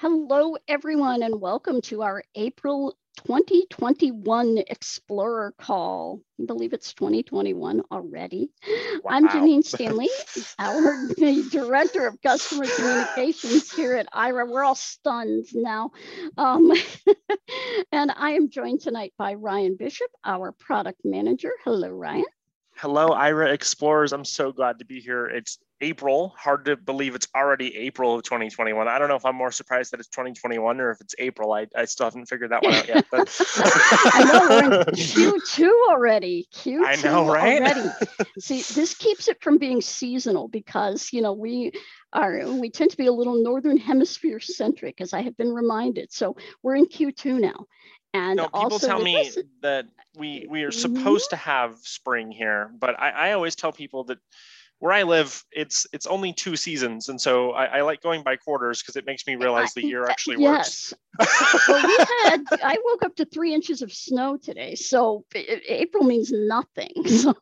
Hello, everyone, and welcome to our April 2021 Explorer call. I believe it's 2021 already. Wow. I'm Janine Stanley, our Director of Customer Communications here at Aira. We're all stunned now. Um, and I am joined tonight by Ryan Bishop, our Product Manager. Hello, Ryan. Hello, Aira Explorers. I'm so glad to be here. It's April. Hard to believe it's already April of 2021. I don't know if I'm more surprised that it's 2021 or if it's April. I, I still haven't figured that one out yet. But I know we're in Q2 already. Q2 I know, right? already. See, this keeps it from being seasonal because you know we are we tend to be a little northern hemisphere centric, as I have been reminded. So we're in Q2 now. And no, people also tell me that we we are supposed mm-hmm. to have spring here, but I, I always tell people that where I live, it's it's only two seasons, and so I, I like going by quarters because it makes me realize the year actually yes. works. well, we had I woke up to three inches of snow today, so April means nothing. So.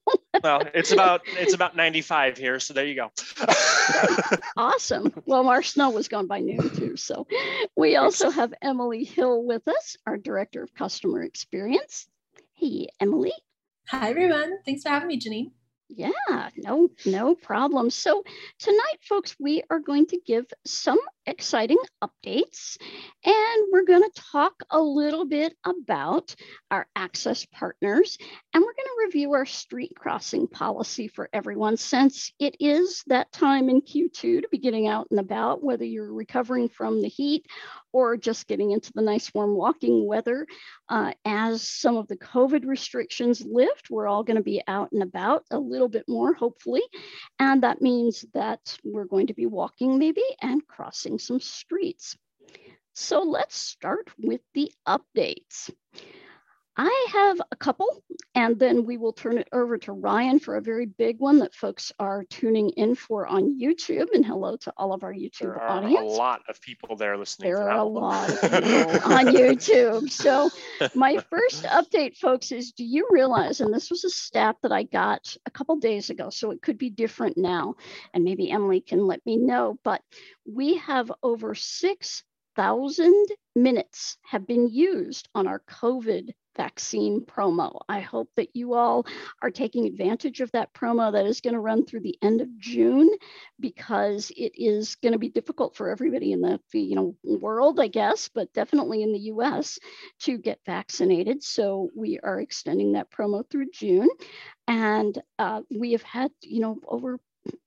well, it's about it's about 95 here, so there you go. awesome. Well, our snow was gone by noon too. So we also have Emily Hill with us, our director of customer experience. Hey, Emily. Hi, everyone. Thanks for having me, Janine. Yeah, no, no problem. So tonight, folks, we are going to give some exciting updates and we're going to talk a little bit about our access partners and we're going to review our street crossing policy for everyone since it is that time in Q2 to be getting out and about, whether you're recovering from the heat or just getting into the nice warm walking weather. Uh, as some of the COVID restrictions lift, we're all going to be out and about a little bit more, hopefully. And that means that we're going to be walking maybe and crossing some streets. So let's start with the updates. I have a couple, and then we will turn it over to Ryan for a very big one that folks are tuning in for on YouTube. And hello to all of our YouTube audience. there are audience. A lot of people there listening. There are a lot of people on YouTube. So, my first update, folks, is do you realize, and this was a stat that I got a couple days ago, so it could be different now, and maybe Emily can let me know, but we have over 6,000 minutes have been used on our COVID vaccine promo. I hope that you all are taking advantage of that promo that is going to run through the end of June because it is going to be difficult for everybody in the you know world, I guess, but definitely in the US to get vaccinated. So we are extending that promo through June. And uh, we have had, you know, over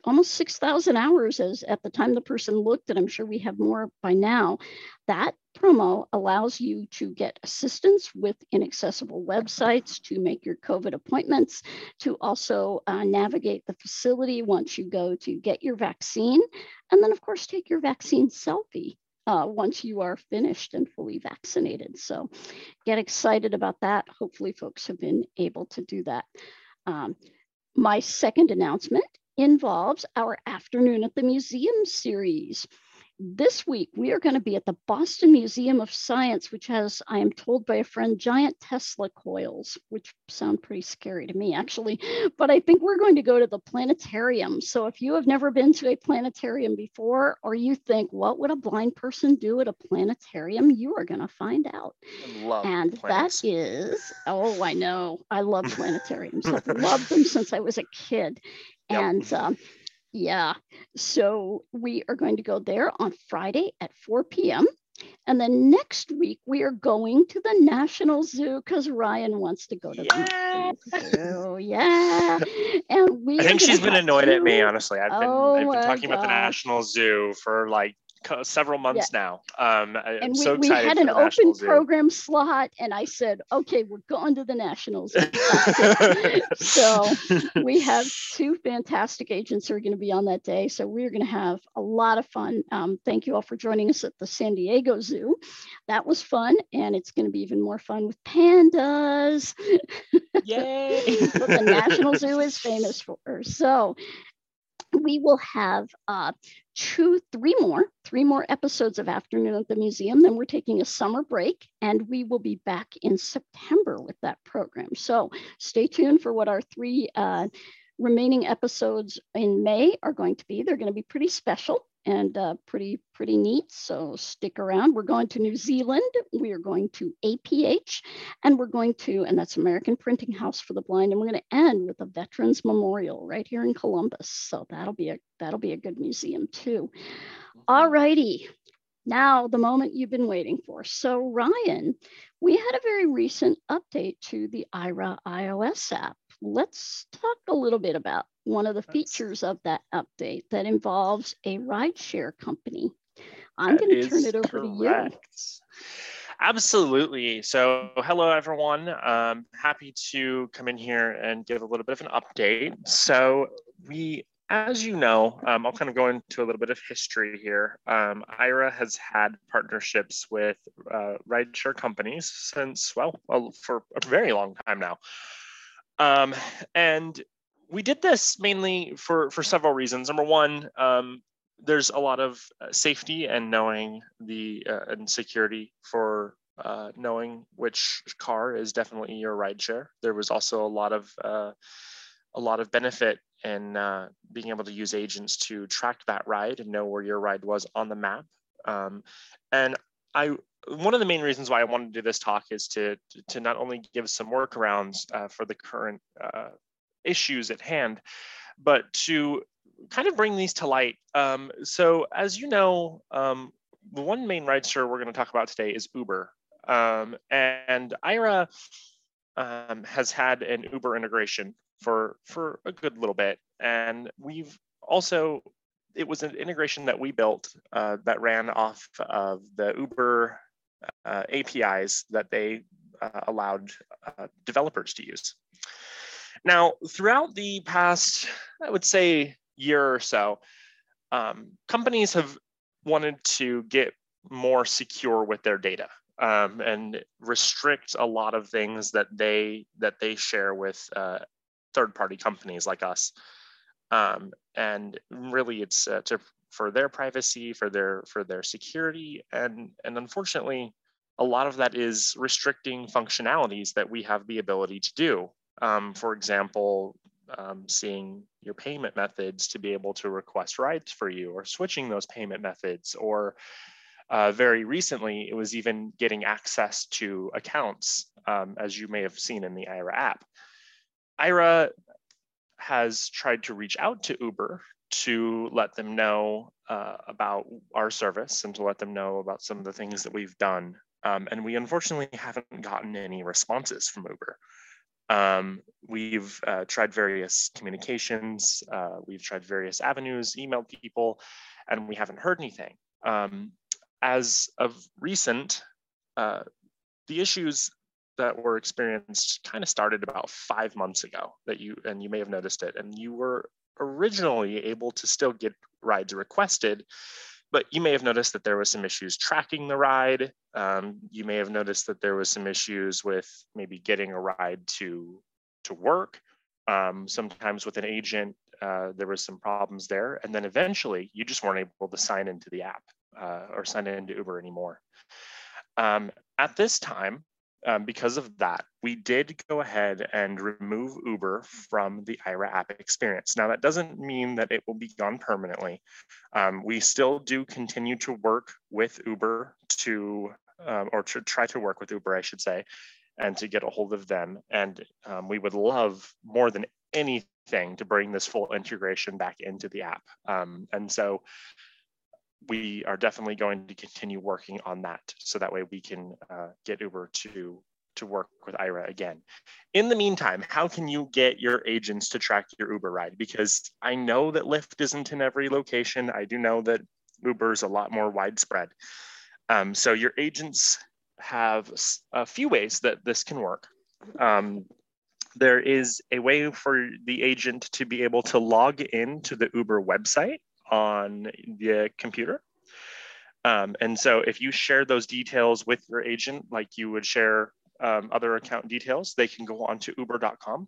almost 6,000 hours as at the time the person looked, and I'm sure we have more by now. That promo allows you to get assistance with inaccessible websites, to make your COVID appointments, to also uh, navigate the facility once you go to get your vaccine, and then, of course, take your vaccine selfie. Uh, once you are finished and fully vaccinated. So get excited about that. Hopefully, folks have been able to do that. Um, my second announcement involves our Afternoon at the Museum series. This week, we are going to be at the Boston Museum of Science, which has, I am told by a friend, giant Tesla coils, which sound pretty scary to me, actually. But I think we're going to go to the planetarium. So if you have never been to a planetarium before, or you think, what would a blind person do at a planetarium? You are going to find out. and planets. that is, oh, I know. I love planetariums. I've loved them since I was a kid. Yep. And um, yeah, so we are going to go there on Friday at 4 p.m. And then next week we are going to the National Zoo because Ryan wants to go to yeah. the Zoo. Yeah. And we I think she's been annoyed two... at me, honestly. I've been, oh I've been oh talking gosh. about the National Zoo for like several months yeah. now. Um, I, and we, so we had an open program slot, and I said, "Okay, we're going to the Nationals." so we have two fantastic agents who are going to be on that day. So we're going to have a lot of fun. Um, thank you all for joining us at the San Diego Zoo. That was fun, and it's going to be even more fun with pandas. Yay! what the National Zoo is famous for. So we will have uh, two, three more, three more episodes of Afternoon at the Museum. Then we're taking a summer break and we will be back in September with that program. So stay tuned for what our three uh, remaining episodes in May are going to be. They're going to be pretty special. And uh, pretty pretty neat. So stick around. We're going to New Zealand. We are going to APH, and we're going to and that's American Printing House for the Blind, and we're going to end with a Veterans Memorial right here in Columbus. So that'll be a that'll be a good museum too. All righty. Now, the moment you've been waiting for. So, Ryan, we had a very recent update to the Aira iOS app. Let's talk a little bit about one of the features of that update that involves a rideshare company. I'm going to turn it over correct. to you. Absolutely. So, hello everyone. Um, happy to come in here and give a little bit of an update. So, we as you know, um, I'll kind of go into a little bit of history here. Um, Aira has had partnerships with uh, rideshare companies since, well, well, for a very long time now. Um, and we did this mainly for, for several reasons. Number one, um, there's a lot of uh, safety and knowing the uh, and security for uh, knowing which car is definitely your rideshare. There was also a lot of uh, a lot of benefit in uh, being able to use agents to track that ride and know where your ride was on the map. Um, and I, one of the main reasons why I wanted to do this talk is to to not only give some workarounds uh, for the current uh, issues at hand, but to kind of bring these to light. Um, so as you know, um, the one main rideshare we're going to talk about today is Uber. Um, and Aira um, has had an Uber integration for for a good little bit, and we've also it was an integration that we built uh, that ran off of the Uber uh, APIs that they uh, allowed uh, developers to use. Now, throughout the past, I would say, year or so, um, companies have wanted to get more secure with their data um, and restrict a lot of things that they that they share with uh, third party companies like us. Um, and really it's uh, to, for their privacy, for their, for their security. And, and unfortunately, a lot of that is restricting functionalities that we have the ability to do. Um, for example, um, seeing your payment methods to be able to request rides for you or switching those payment methods or uh, very recently, it was even getting access to accounts, um, as you may have seen in the Aira app. Aira has tried to reach out to Uber to let them know uh, about our service and to let them know about some of the things that we've done. Um, and we unfortunately haven't gotten any responses from Uber. Um, we've uh, tried various communications, uh, we've tried various avenues, emailed people, and we haven't heard anything. Um, as of recent, uh, the issues that were experienced kind of started about five months ago that you and you may have noticed it and you were originally able to still get rides requested but you may have noticed that there was some issues tracking the ride. Um, you may have noticed that there was some issues with maybe getting a ride to to work. Um, sometimes with an agent uh, there was some problems there and then eventually you just weren't able to sign into the app uh, or sign into uber anymore. Um, at this time um, because of that, we did go ahead and remove Uber from the Aira app experience. Now, that doesn't mean that it will be gone permanently. Um, we still do continue to work with Uber to, um, or to try to work with Uber, I should say, and to get a hold of them. And um, we would love more than anything to bring this full integration back into the app. Um, and so we are definitely going to continue working on that so that way we can uh, get Uber to to work with Aira again. In the meantime, how can you get your agents to track your Uber ride? Because I know that Lyft isn't in every location. I do know that Uber is a lot more widespread. Um, so your agents have a few ways that this can work. Um, there is a way for the agent to be able to log in to the Uber website on the computer. Um, and so if you share those details with your agent, like you would share um, other account details, they can go on to uber.com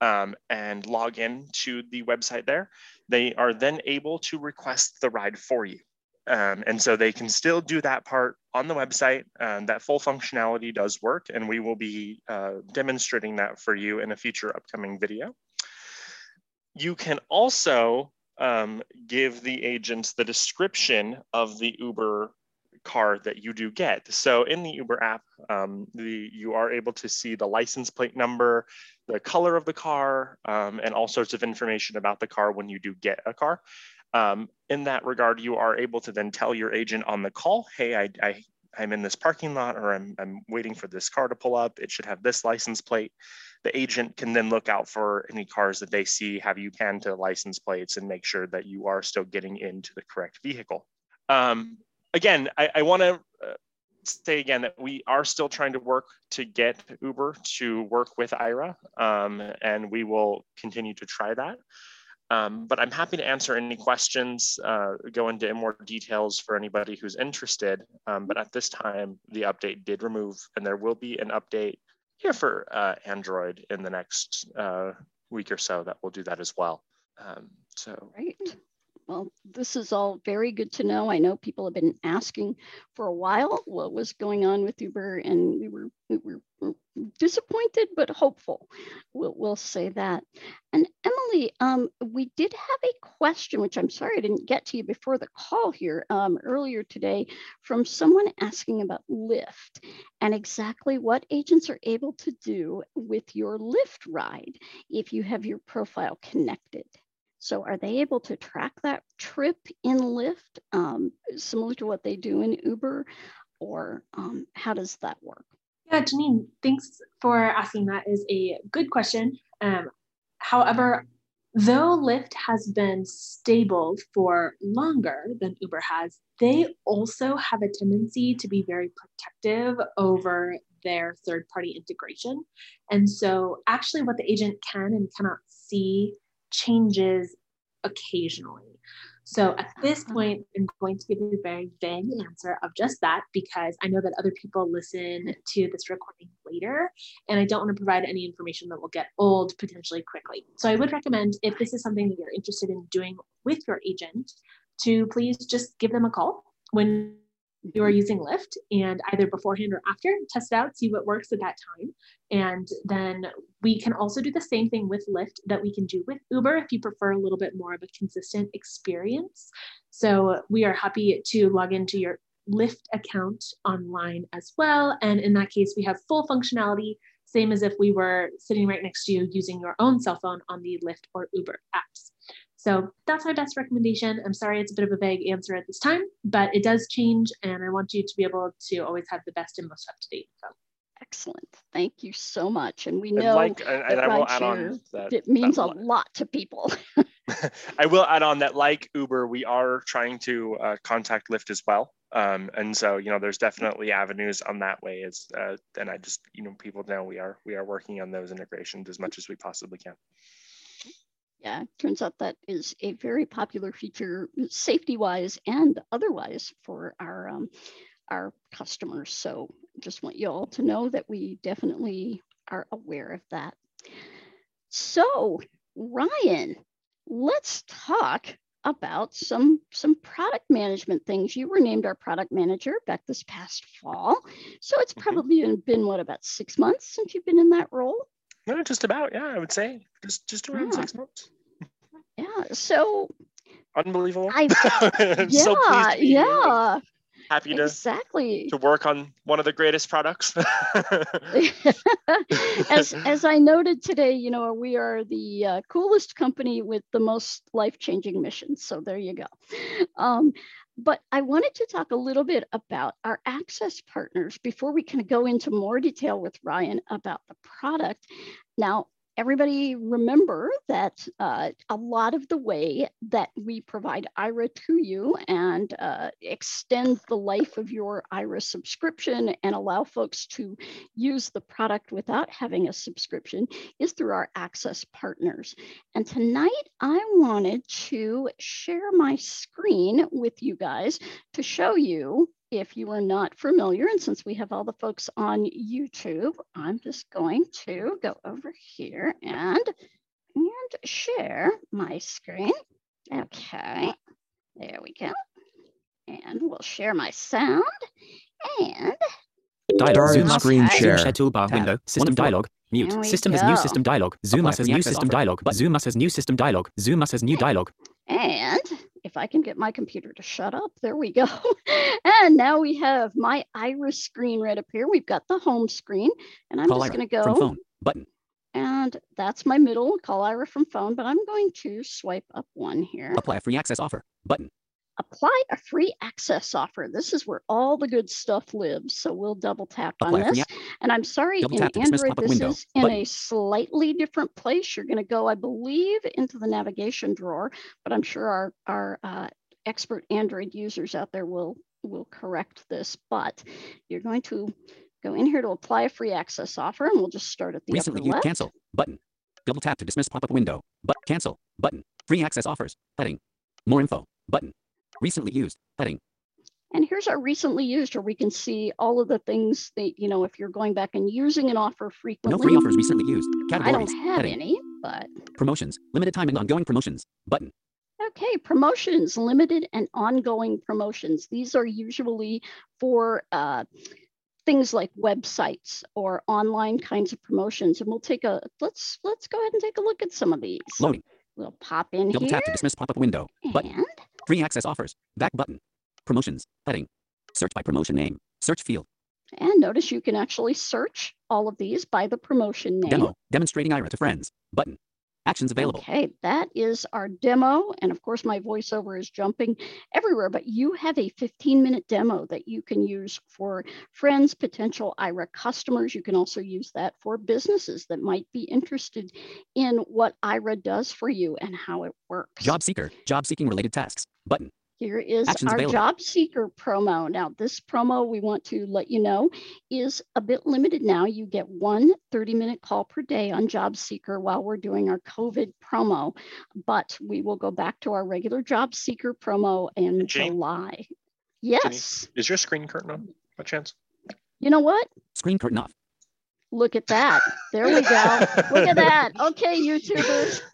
um, and log in to the website there. They are then able to request the ride for you. Um, and so they can still do that part on the website. Um, that full functionality does work, and we will be uh, demonstrating that for you in a future upcoming video. You can also um, give the agents the description of the Uber car that you do get. So in the Uber app, um, the, you are able to see the license plate number, the color of the car, um, and all sorts of information about the car when you do get a car. Um, in that regard, you are able to then tell your agent on the call, hey, I, I, I'm in this parking lot or I'm, I'm waiting for this car to pull up. It should have this license plate. The agent can then look out for any cars that they see, have you pan to license plates and make sure that you are still getting into the correct vehicle. Um, again, I, I want to uh, say again that we are still trying to work to get Uber to work with Aira, um, and we will continue to try that. Um, but I'm happy to answer any questions, uh, go into more details for anybody who's interested. Um, but at this time, the update did remove, and there will be an update here for uh, Android in the next uh, week or so that will do that as well. Um, so, right. Well, this is all very good to know. I know people have been asking for a while what was going on with Uber, and we were, we were, disappointed but hopeful. We'll, we'll say that. And Emily, um, we did have a question, which I'm sorry I didn't get to you before the call here um, earlier today, from someone asking about Lyft and exactly what agents are able to do with your Lyft ride if you have your profile connected. So are they able to track that trip in Lyft, um, similar to what they do in Uber, or um, how does that work? Yeah, Janine, thanks for asking. That is a good question. Um, however, though Lyft has been stable for longer than Uber has, they also have a tendency to be very protective over their third party integration. And so, actually, what the agent can and cannot see changes occasionally. So at this uh-huh. point, I'm going to give you a very vague answer of just that because I know that other people listen to this recording later, and I don't want to provide any information that will get old potentially quickly. So I would recommend if this is something that you're interested in doing with your agent, to please just give them a call when you are mm-hmm. using Lyft and either beforehand or after, test it out, see what works at that time. And then we can also do the same thing with Lyft that we can do with Uber if you prefer a little bit more of a consistent experience. So we are happy to log into your Lyft account online as well. And in that case, we have full functionality, same as if we were sitting right next to you using your own cell phone on the Lyft or Uber apps. So that's my best recommendation. I'm sorry it's a bit of a vague answer at this time, but it does change, and I want you to be able to always have the best and most up to date info. Excellent. Thank you so much. And we know and like, and, and I will add on that it means that, a lot to people. I will add on that, like Uber, we are trying to uh, contact Lyft as well. Um, and so, you know, there's definitely avenues on that way. Is uh, and I just, you know, people know we are we are working on those integrations as much as we possibly can. Yeah, turns out that is a very popular feature, safety-wise and otherwise, for our um, our customers. So, just want you all to know that we definitely are aware of that. So, Ryan, let's talk about some some product management things. You were named our product manager back this past fall, so it's mm-hmm. probably mm-hmm. been what about six months since you've been in that role. No, just about. Yeah, I would say just just around yeah. six months. Yeah. So unbelievable. I, yeah, so yeah. Happy to exactly to work on one of the greatest products. as as I noted today, you know, we are the uh, coolest company with the most life changing missions. So there you go. Um, but I wanted to talk a little bit about our access partners before we of go into more detail with Ryan about the product. Now, everybody remember that uh, a lot of the way that we provide Aira to you and uh, extend the life of your Aira subscription and allow folks to use the product without having a subscription is through our access partners. And tonight I wanted to share my screen with you guys to show you if you are not familiar, and since we have all the folks on YouTube, I'm just going to go over here and, and share my screen. Okay, there we go. And we'll share my sound and Dialog. Zoom screen okay. share. Zoom share toolbar Tab. window. System dialog. Mute. System go. has new system dialog. Zoom us has new system dialog. Zoom us has new system dialog. Zoom us has new dialog. And if I can get my computer to shut up, there we go. and now we have my iris screen right up here. We've got the home screen and I'm Call just going to go from phone button. and that's my middle call Aira from phone, but I'm going to swipe up one here. Apply free access offer button. Apply a free access offer. This is where all the good stuff lives. So we'll double tap on Apply free this. And I'm sorry, Double in Android, this window. is in a slightly different place. You're going to go, I believe, into the navigation drawer, but I'm sure our, our uh, expert Android users out there will, will correct this. But you're going to go in here to apply a free access offer, and we'll just start at the Recently upper left. cancel button. Double tap to dismiss pop-up window. But cancel button. Free access offers heading. More info button. Recently used heading. And here's our recently used, where we can see all of the things that, you know, if you're going back and using an offer frequently. No free offers recently used. Categories. I don't have heading. any, but Promotions. Limited time and ongoing promotions button. okay. Promotions, limited and ongoing promotions. These are usually for uh, things like websites or online kinds of promotions. And we'll take a let's let's go ahead and take a look at some of these. Loading. We'll pop in Double here tap to dismiss pop-up window. Button. Free access offers. Back button. Promotions. Heading. Search by promotion name. Search field. and notice you can actually search all of these by the promotion name. Demo. Demonstrating Aira to friends. Button. Actions available. Okay, that is our demo. And of course, my voiceover is jumping everywhere, but you have a 15 minute demo that you can use for friends, potential Aira customers. You can also use that for businesses that might be interested in what Aira does for you and how it works. Job seeker. Job seeking related tasks. Button. Here is Actions our available. job seeker promo. Now, this promo we want to let you know is a bit limited now. You get one 30 minute call per day on job seeker while we're doing our COVID promo, but we will go back to our regular job seeker promo in Jane? July. Yes. Is your screen curtain on by chance? You know what? Screen curtain off. Look at that. There we go. Look at that. Okay, YouTubers.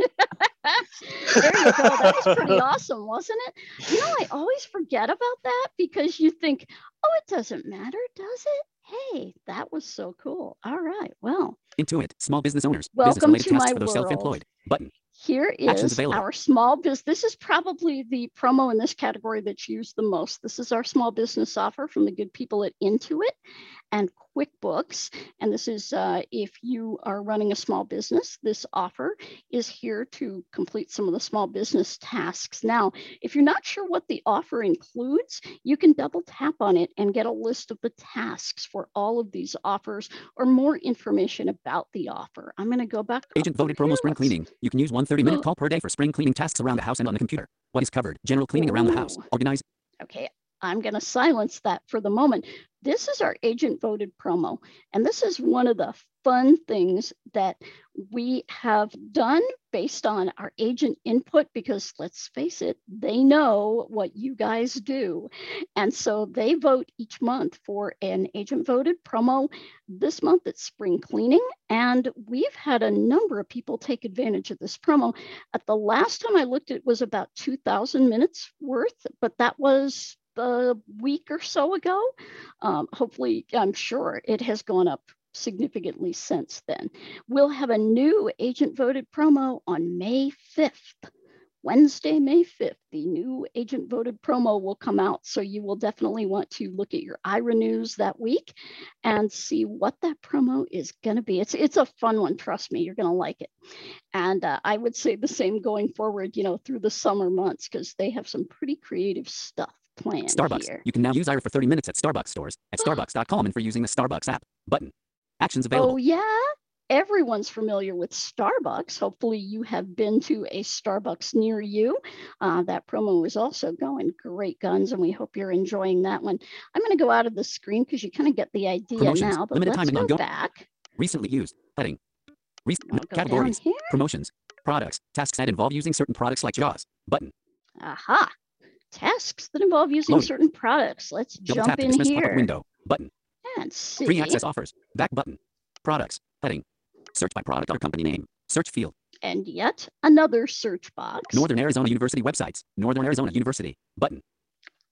there you go. That's pretty awesome, wasn't it? You know, I always forget about that because you think, oh, it doesn't matter, does it? Hey, that was so cool. All right. Well, Intuit. Small business owners. Welcome business to my for those world. self-employed. Button. here is our small business. This is probably the promo in this category that's used the most. This is our small business offer from the good people at Intuit and QuickBooks. And this is uh, if you are running a small business, this offer is here to complete some of the small business tasks. Now, if you're not sure what the offer includes, you can double tap on it and get a list of the tasks for all of these offers or more information about the offer. I'm going to go back. Agent voted promo spring cleaning. You can use one 30 minute call per day for spring cleaning tasks around the house and on the computer. What is covered? General cleaning around the house. Organize. Okay, I'm going to silence that for the moment. This is our agent voted promo. And this is one of the fun things that we have done based on our agent input because let's face it, they know what you guys do. And so they vote each month for an agent voted promo. This month it's spring cleaning. And we've had a number of people take advantage of this promo. At the last time I looked, it was about 2,000 minutes worth, but that was a week or so ago. Um, hopefully, I'm sure it has gone up significantly since then. We'll have a new agent voted promo on May 5th. Wednesday, May 5th, the new agent voted promo will come out. So you will definitely want to look at your Aira news that week and see what that promo is going to be. It's, it's a fun one. Trust me, you're going to like it. And uh, I would say the same going forward, you know, through the summer months, because they have some pretty creative stuff planned Starbucks. here. You can now use Aira for 30 minutes at Starbucks stores at starbucks.com and for using the Starbucks app. Button. Actions available. Oh, yeah. Everyone's familiar with Starbucks. Hopefully, you have been to a Starbucks near you. Uh, that promo is also going great guns, and we hope you're enjoying that one. I'm going to go out of the screen because you kind of get the idea Promotions, now, but limited let's time and go ongoing- back. Recently used. Heading. Re- I'll go categories. Promotions. Products. Tasks that involve using certain products like JAWS. Button. Aha. Tasks that involve using Loading. certain products. Let's Double jump in here window. Button. and see. Free access offers. Back button. Products. Heading. Search by product or company name. Search field. And yet another search box. Northern Arizona University websites. Northern Arizona University. Button.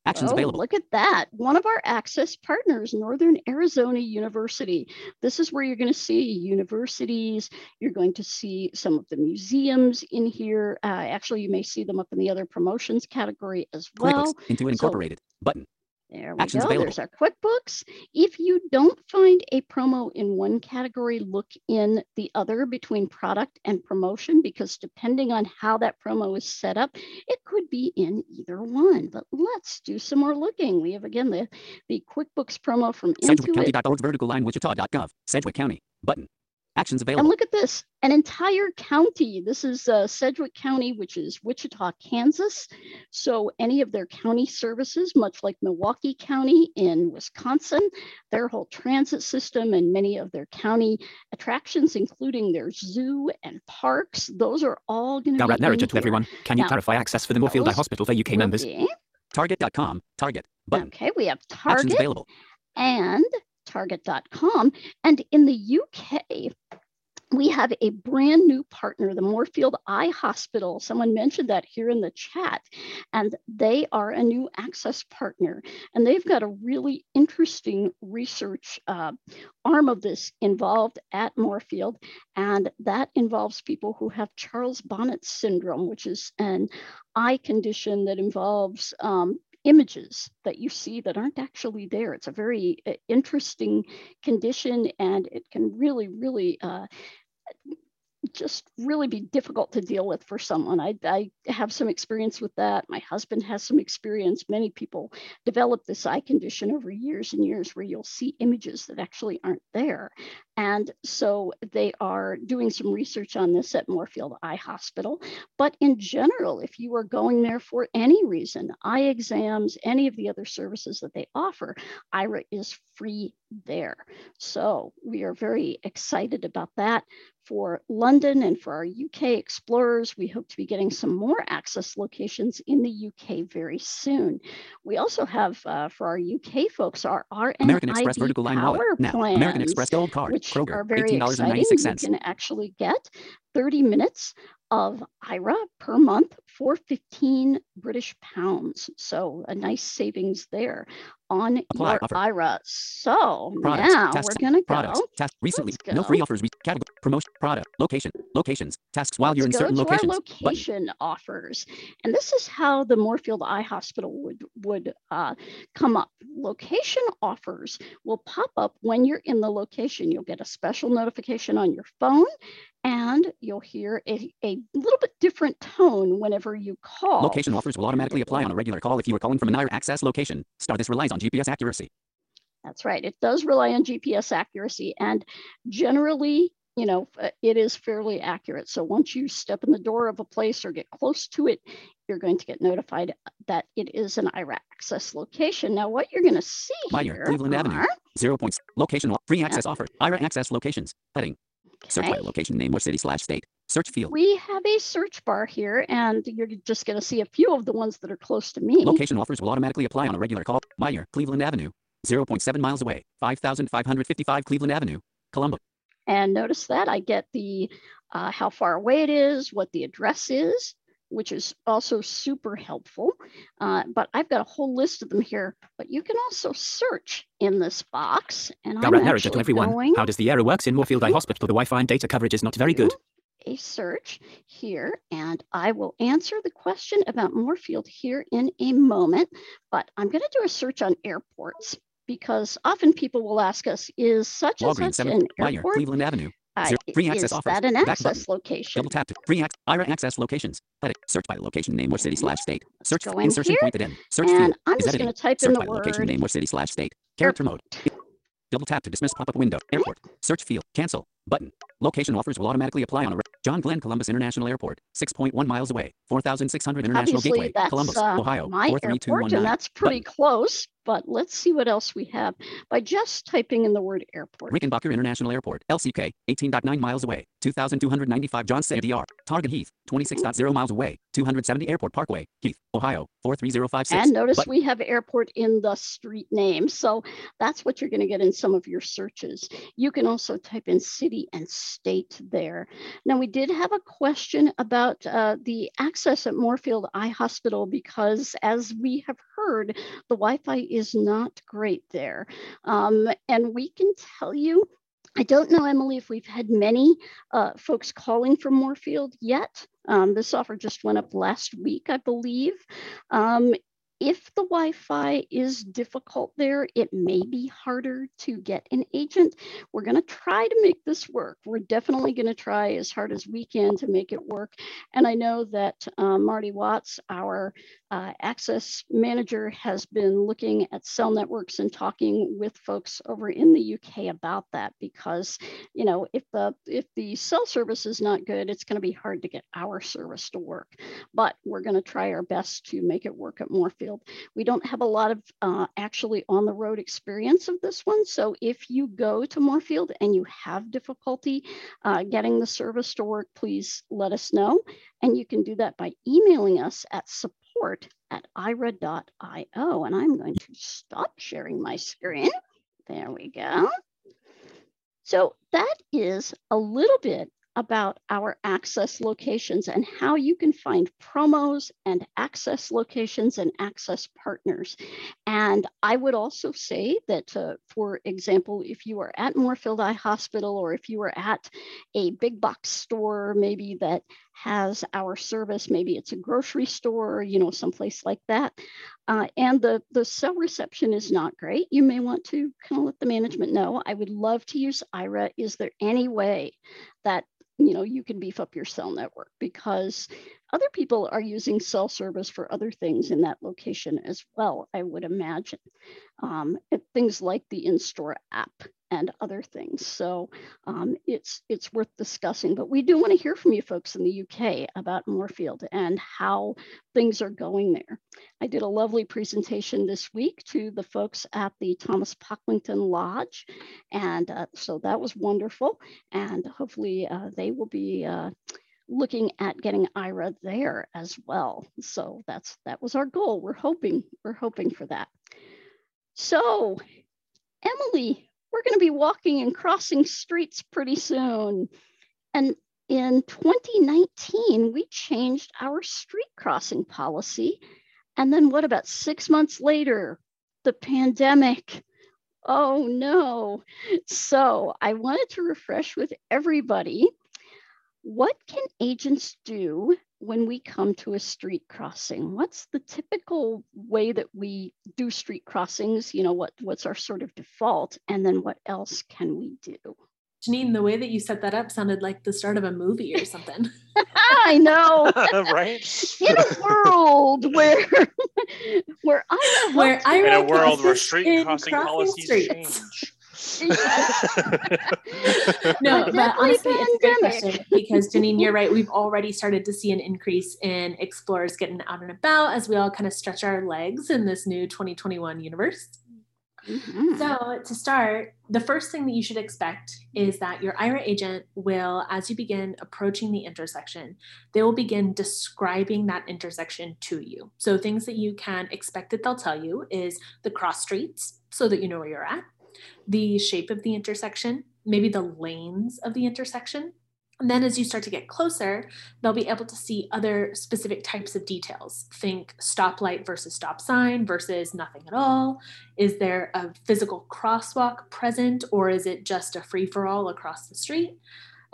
Actions Oh, available. look at that. One of our access partners, Northern Arizona University. This is where you're going to see universities. You're going to see some of the museums in here. Uh, actually, you may see them up in the other promotions category as well. QuickBooks. Intuit Incorporated. Button. There we Actions go. available. There's our QuickBooks. If you don't find a promo in one category, look in the other between product and promotion because depending on how that promo is set up, it could be in either one. But let's do some more looking. We have again the, the QuickBooks promo from Intuit. SedgwickCounty.org. Vertical line Wichita.gov. Sedgwick County. Button. Actions available. And look at this, an entire county. This is uh, Sedgwick County, which is Wichita, Kansas. So any of their county services, much like Milwaukee County in Wisconsin, their whole transit system and many of their county attractions, including their zoo and parks, those are all going to be in Narrator to everyone. Can you Now, clarify access for the Moorfield Eye Hospital for UK members? be- Target.com. Target. Button. Okay, we have Target. Actions Target available. and target.com. And in the UK, we have a brand new partner, the Moorfield Eye Hospital. Someone mentioned that here in the chat, and they are a new access partner. And they've got a really interesting research uh, arm of this involved at Moorfield, and that involves people who have Charles Bonnet syndrome, which is an eye condition that involves um, images that you see that aren't actually there. It's a very uh, interesting condition and it can really, really uh, just really be difficult to deal with for someone. I, I have some experience with that. My husband has some experience. Many people develop this eye condition over years and years where you'll see images that actually aren't there. And so they are doing some research on this at Moorfield Eye Hospital. But in general, if you are going there for any reason, eye exams, any of the other services that they offer, Aira is free there. So we are very excited about that for London and for our UK explorers. We hope to be getting some more access locations in the UK very soon. We also have uh, for our UK folks our RNID American Express Vertical Line power Wallet. Now. American Express Gold Card. Which Kroger. are very exciting. $18.96. You can actually get 30 minutes of Aira per month for 15 British pounds. So a nice savings there on Apply your offer. Aira. So Products. now Tasks. we're gonna Products. go. Task. Recently. Let's No free offers. Category. Promotion. Product. Location. Locations. Tasks while you're in Let's go certain to locations. location offers. And this is how the Moorfield Eye Hospital would, would uh, come up. Location offers will pop up when you're in the location. You'll get a special notification on your phone and you'll hear a, a little bit different tone whenever you call. Location offers will automatically apply on a regular call if you are calling from an Aira access location. Star this relies on GPS accuracy. That's right. It does rely on GPS accuracy and generally, you know, uh, it is fairly accurate. So once you step in the door of a place or get close to it, you're going to get notified that it is an Aira access location. Now, what you're going to see Meijer, here Cleveland Avenue. Zero points. Location. Free access offer. Aira access locations. Heading. Search by location name or city slash state. Search field. we have a search bar here, and you're just going to see a few of the ones that are close to me. Location offers will automatically apply on a regular call. Meijer, Cleveland Avenue. 0.7 miles away. 5,555 Cleveland Avenue. Columbus. And notice that I get the uh, how far away it is, what the address is, which is also super helpful. Uh, but I've got a whole list of them here. But you can also search in this box. And I'm Narrator to actually everyone. going How does the Aira works in Moorfield Eye Hospital? The Wi-Fi and data coverage is not very good. a search here, and I will answer the question about Moorfield here in a moment. But I'm going to do a search on airports because often people will ask us, is such and Walgreens such 7. an airport? Cleveland Avenue. Uh, Zero- free access is offers. that an Back access button. location? Double tap to free ac- Aira access locations. Edit. Search by location name or city slash state. Search go in insertion here, pointed in. Search and field. I'm is just going to type Search in by the location name or city slash state. Character mode. Double tap to dismiss pop-up window. Airport. Search field. Cancel. Button. Location offers will automatically apply on a John Glenn Columbus International Airport. 6.1 miles away. 4,600 International Obviously, Gateway. Columbus, uh, Ohio. my airport, 43219. and that's pretty close. But let's see what else we have by just typing in the word airport. Rickenbacker International Airport, LCK, 18.9 miles away, 2,295 John DR, Target Heath, 26.0 miles away, 270 Airport Parkway, Heath, Ohio, 43056. And notice But- we have airport in the street name. So that's what you're going to get in some of your searches. You can also type in city and state there. Now, we did have a question about uh, the access at Moorfield Eye Hospital because, as we have heard, the Wi Fi is not great there. Um, and we can tell you. I don't know, Emily, if we've had many uh, folks calling from Moorfield yet. Um, this offer just went up last week, I believe. Um, if the Wi-Fi is difficult there, it may be harder to get an agent. We're going to try to make this work. We're definitely going to try as hard as we can to make it work. And I know that uh, Marty Watts, our uh, access manager, has been looking at cell networks and talking with folks over in the UK about that because, you know, if the if the cell service is not good, it's going to be hard to get our service to work. But we're going to try our best to make it work at Moorfield. We don't have a lot of uh, actually on the road experience of this one. So if you go to Moorfield and you have difficulty uh, getting the service to work, please let us know. And you can do that by emailing us at support at aira.io. And I'm going to stop sharing my screen. There we go. So that is a little bit about our access locations and how you can find promos and access locations and access partners. And I would also say that, uh, for example, if you are at Moorfield Eye Hospital or if you are at a big box store, maybe that has our service, maybe it's a grocery store, you know, someplace like that, uh, and the, the cell reception is not great, you may want to kind of let the management know. I would love to use Aira. Is there any way that you know you can beef up your cell network because other people are using cell service for other things in that location as well i would imagine. Um, things like the in-store app and other things. So um, it's it's worth discussing but we do want to hear from you folks in the uk about moorfield and how things are going there. I did a lovely presentation this week to the folks at the thomas pocklington lodge and uh, so that was wonderful and hopefully uh, they will be uh, looking at getting Aira there as well. So that's that was our goal. We're hoping we're hoping for that. So emily we're going to be walking and crossing streets pretty soon. And in 2019 we changed our street crossing policy. And then what about six months later? The pandemic. Oh no. So i wanted to refresh with everybody. What can agents do when we come to a street crossing? What's the typical way that we do street crossings? You know, what, what's our sort of default? And then what else can we do? Janine, the way that you set that up sounded like the start of a movie or something. I know. right? In a world where where I Where helped- I In a world where street crossing crossing policies streets. change. No, but honestly, it's a pandemic. question because Janine, you're right. We've already started to see an increase in explorers getting out and about as we all kind of stretch our legs in this new 2021 universe. Mhm. So, to start, the first thing that you should expect is that your Aira agent will, as you begin approaching the intersection, they will begin describing that intersection to you. So, things that you can expect that they'll tell you is the cross streets so that you know where you're at, the shape of the intersection, maybe the lanes of the intersection. And then as you start to get closer, they'll be able to see other specific types of details. Think stoplight versus stop sign versus nothing at all. Is there a physical crosswalk present or is it just a free for all across the street?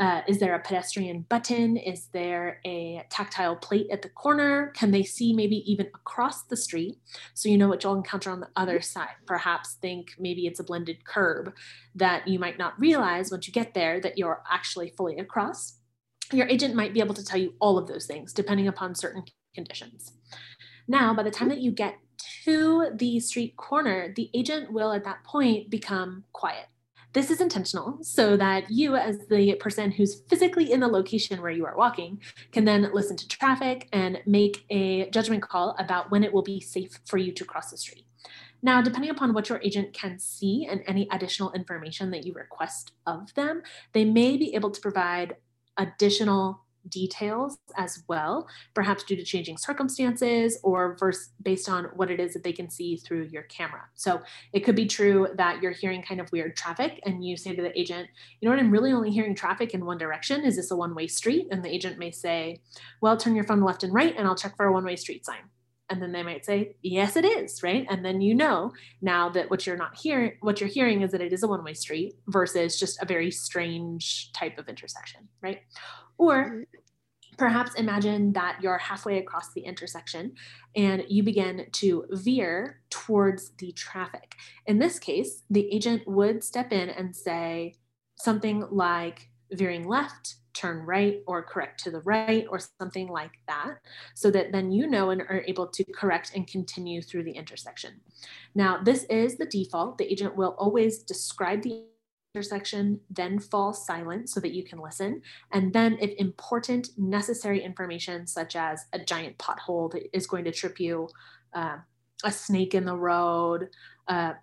Uh, is there a pedestrian button? Is there a tactile plate at the corner? Can they see maybe even across the street so you know what you'll encounter on the other side? Perhaps think maybe it's a blended curb that you might not realize once you get there that you're actually fully across. Your agent might be able to tell you all of those things depending upon certain conditions. Now, by the time that you get to the street corner, the agent will at that point become quiet. This is intentional so that you, as the person who's physically in the location where you are walking, can then listen to traffic and make a judgment call about when it will be safe for you to cross the street. Now, depending upon what your agent can see and any additional information that you request of them, they may be able to provide additional details as well, perhaps due to changing circumstances or verse based on what it is that they can see through your camera. So it could be true that you're hearing kind of weird traffic and you say to the agent, you know what, I'm really only hearing traffic in one direction. Is this a one way street? And the agent may say, well, turn your phone left and right and I'll check for a one way street sign. And then they might say, yes, it is, right? And then you know now that what you're not hearing, what you're hearing is that it is a one way street versus just a very strange type of intersection, right? Or mm-hmm. perhaps imagine that you're halfway across the intersection and you begin to veer towards the traffic. In this case, the agent would step in and say something like veering left, turn right, or correct to the right, or something like that, so that then you know and are able to correct and continue through the intersection. Now, this is the default. The agent will always describe the intersection, then fall silent so that you can listen. And then, if important, necessary information such as a giant pothole that is going to trip you, uh, a snake in the road,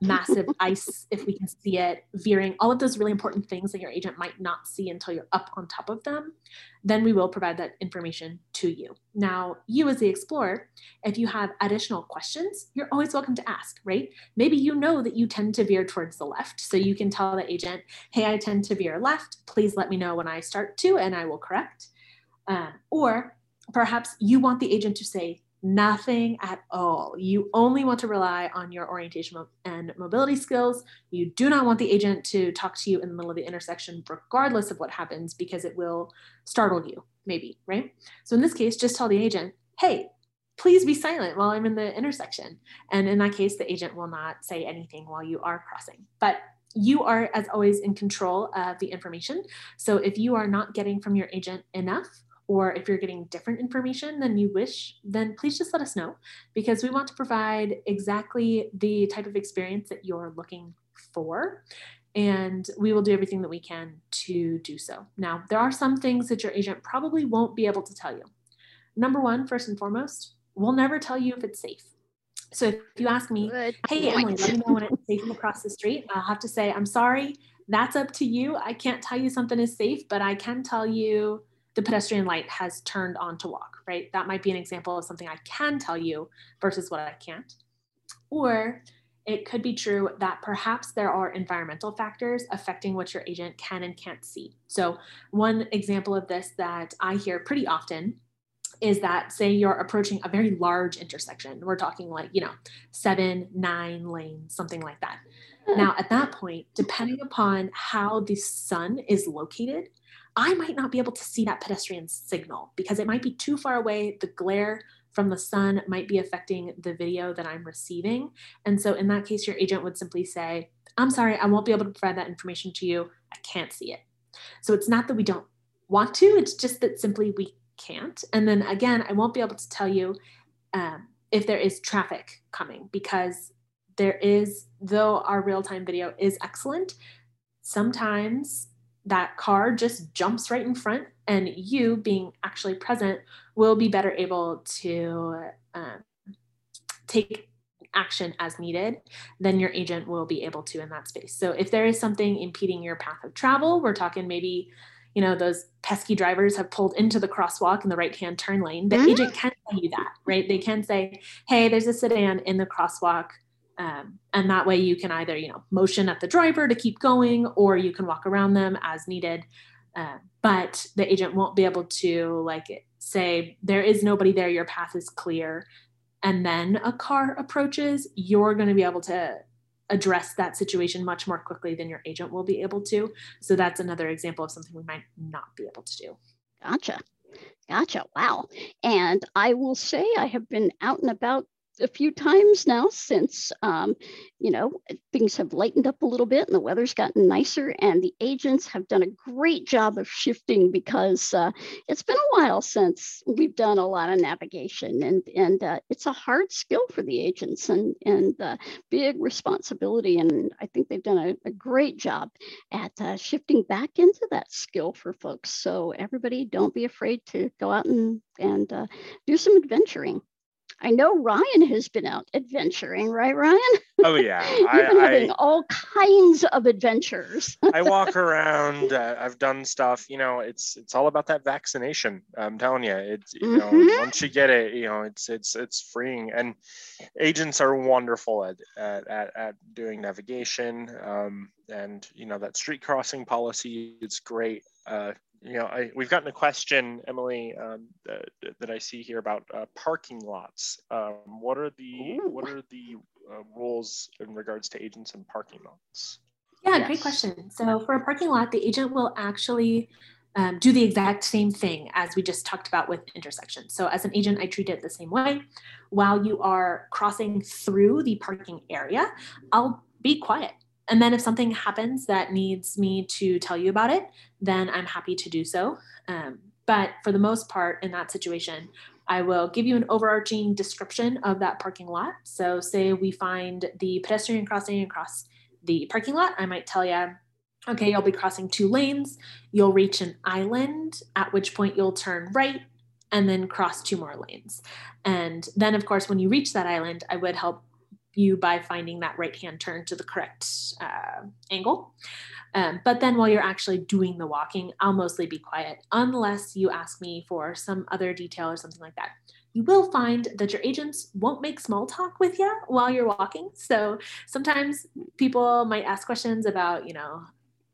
massive ice if we can see it, veering, all of those really important things that your agent might not see until you're up on top of them, then we will provide that information to you. Now, you as the explorer, if you have additional questions, you're always welcome to ask, right? Maybe you know that you tend to veer towards the left, so you can tell the agent, hey, I tend to veer left. Please let me know when I start to, and I will correct. Uh, or perhaps you want the agent to say, Nothing at all. You only want to rely on your orientation and mobility skills. You do not want the agent to talk to you in the middle of the intersection, regardless of what happens, because it will startle you, maybe, right? So in this case, just tell the agent, hey, please be silent while I'm in the intersection. And in that case, the agent will not say anything while you are crossing. But you are, as always, in control of the information. So if you are not getting from your agent enough, or if you're getting different information than you wish, then please just let us know because we want to provide exactly the type of experience that you're looking for. And we will do everything that we can to do so. Now, there are some things that your agent probably won't be able to tell you. Number one, first and foremost, we'll never tell you if it's safe. So if you ask me, Good hey, Emily, let me know when it's safe to cross the street, I'll have to say, I'm sorry, that's up to you. I can't tell you something is safe, but I can tell you the pedestrian light has turned on to walk, right? That might be an example of something I can tell you versus what I can't. Or it could be true that perhaps there are environmental factors affecting what your agent can and can't see. So, one example of this that I hear pretty often is that, say, you're approaching a very large intersection. We're talking like, you know, seven, nine lanes, something like that. Hmm. Now, at that point, depending upon how the sun is located, I might not be able to see that pedestrian signal because it might be too far away. The glare from the sun might be affecting the video that I'm receiving. And so, in that case, your agent would simply say, I'm sorry, I won't be able to provide that information to you. I can't see it. So, it's not that we don't want to, it's just that simply we can't. And then again, I won't be able to tell you um, if there is traffic coming because there is, though our real time video is excellent, sometimes that car just jumps right in front and you being actually present will be better able to um, take action as needed then your agent will be able to in that space. So if there is something impeding your path of travel we're talking maybe you know those pesky drivers have pulled into the crosswalk in the right hand turn lane the mm-hmm. agent can tell you that right? They can say hey there's a sedan in the crosswalk um, and that way you can either, you know, motion at the driver to keep going or you can walk around them as needed. Uh, but the agent won't be able to like say, there is nobody there, your path is clear. And then a car approaches, you're going to be able to address that situation much more quickly than your agent will be able to. So that's another example of something we might not be able to do. Gotcha. Gotcha. Wow. And I will say I have been out and about a few times now since um, you know things have lightened up a little bit and the weather's gotten nicer and the agents have done a great job of shifting because uh, it's been a while since we've done a lot of navigation and and uh, it's a hard skill for the agents and and uh, big responsibility and I think they've done a, a great job at uh, shifting back into that skill for folks. So everybody don't be afraid to go out and and uh, do some adventuring I know Ryan has been out adventuring, right, Ryan? Oh yeah, You've I, been having I, all kinds of adventures. I walk around. Uh, I've done stuff. You know, it's it's all about that vaccination. I'm telling you, it's you know Mhm. once you get it, you know it's it's it's freeing. And agents are wonderful at at at, at doing navigation. Um, and you know that street crossing policy is great. Uh, you know, I, we've gotten a question, Emily, um, that, that I see here about uh, parking lots. Um, what are the Ooh. what are the uh, rules in regards to agents and parking lots? Yeah, Yes. great question. So for a parking lot, the agent will actually um, do the exact same thing as we just talked about with intersections. So as an agent, I treat it the same way. While you are crossing through the parking area, I'll be quiet. And then if something happens that needs me to tell you about it, then I'm happy to do so. Um, but for the most part, in that situation, I will give you an overarching description of that parking lot. So, say we find the pedestrian crossing across the parking lot, I might tell you, okay, you'll be crossing two lanes. You'll reach an island, at which point you'll turn right and then cross two more lanes. And then, of course, when you reach that island, I would help you by finding that right hand turn to the correct uh, angle. Um, but then while you're actually doing the walking, I'll mostly be quiet unless you ask me for some other detail or something like that. You will find that your agents won't make small talk with you while you're walking. So sometimes people might ask questions about, you know,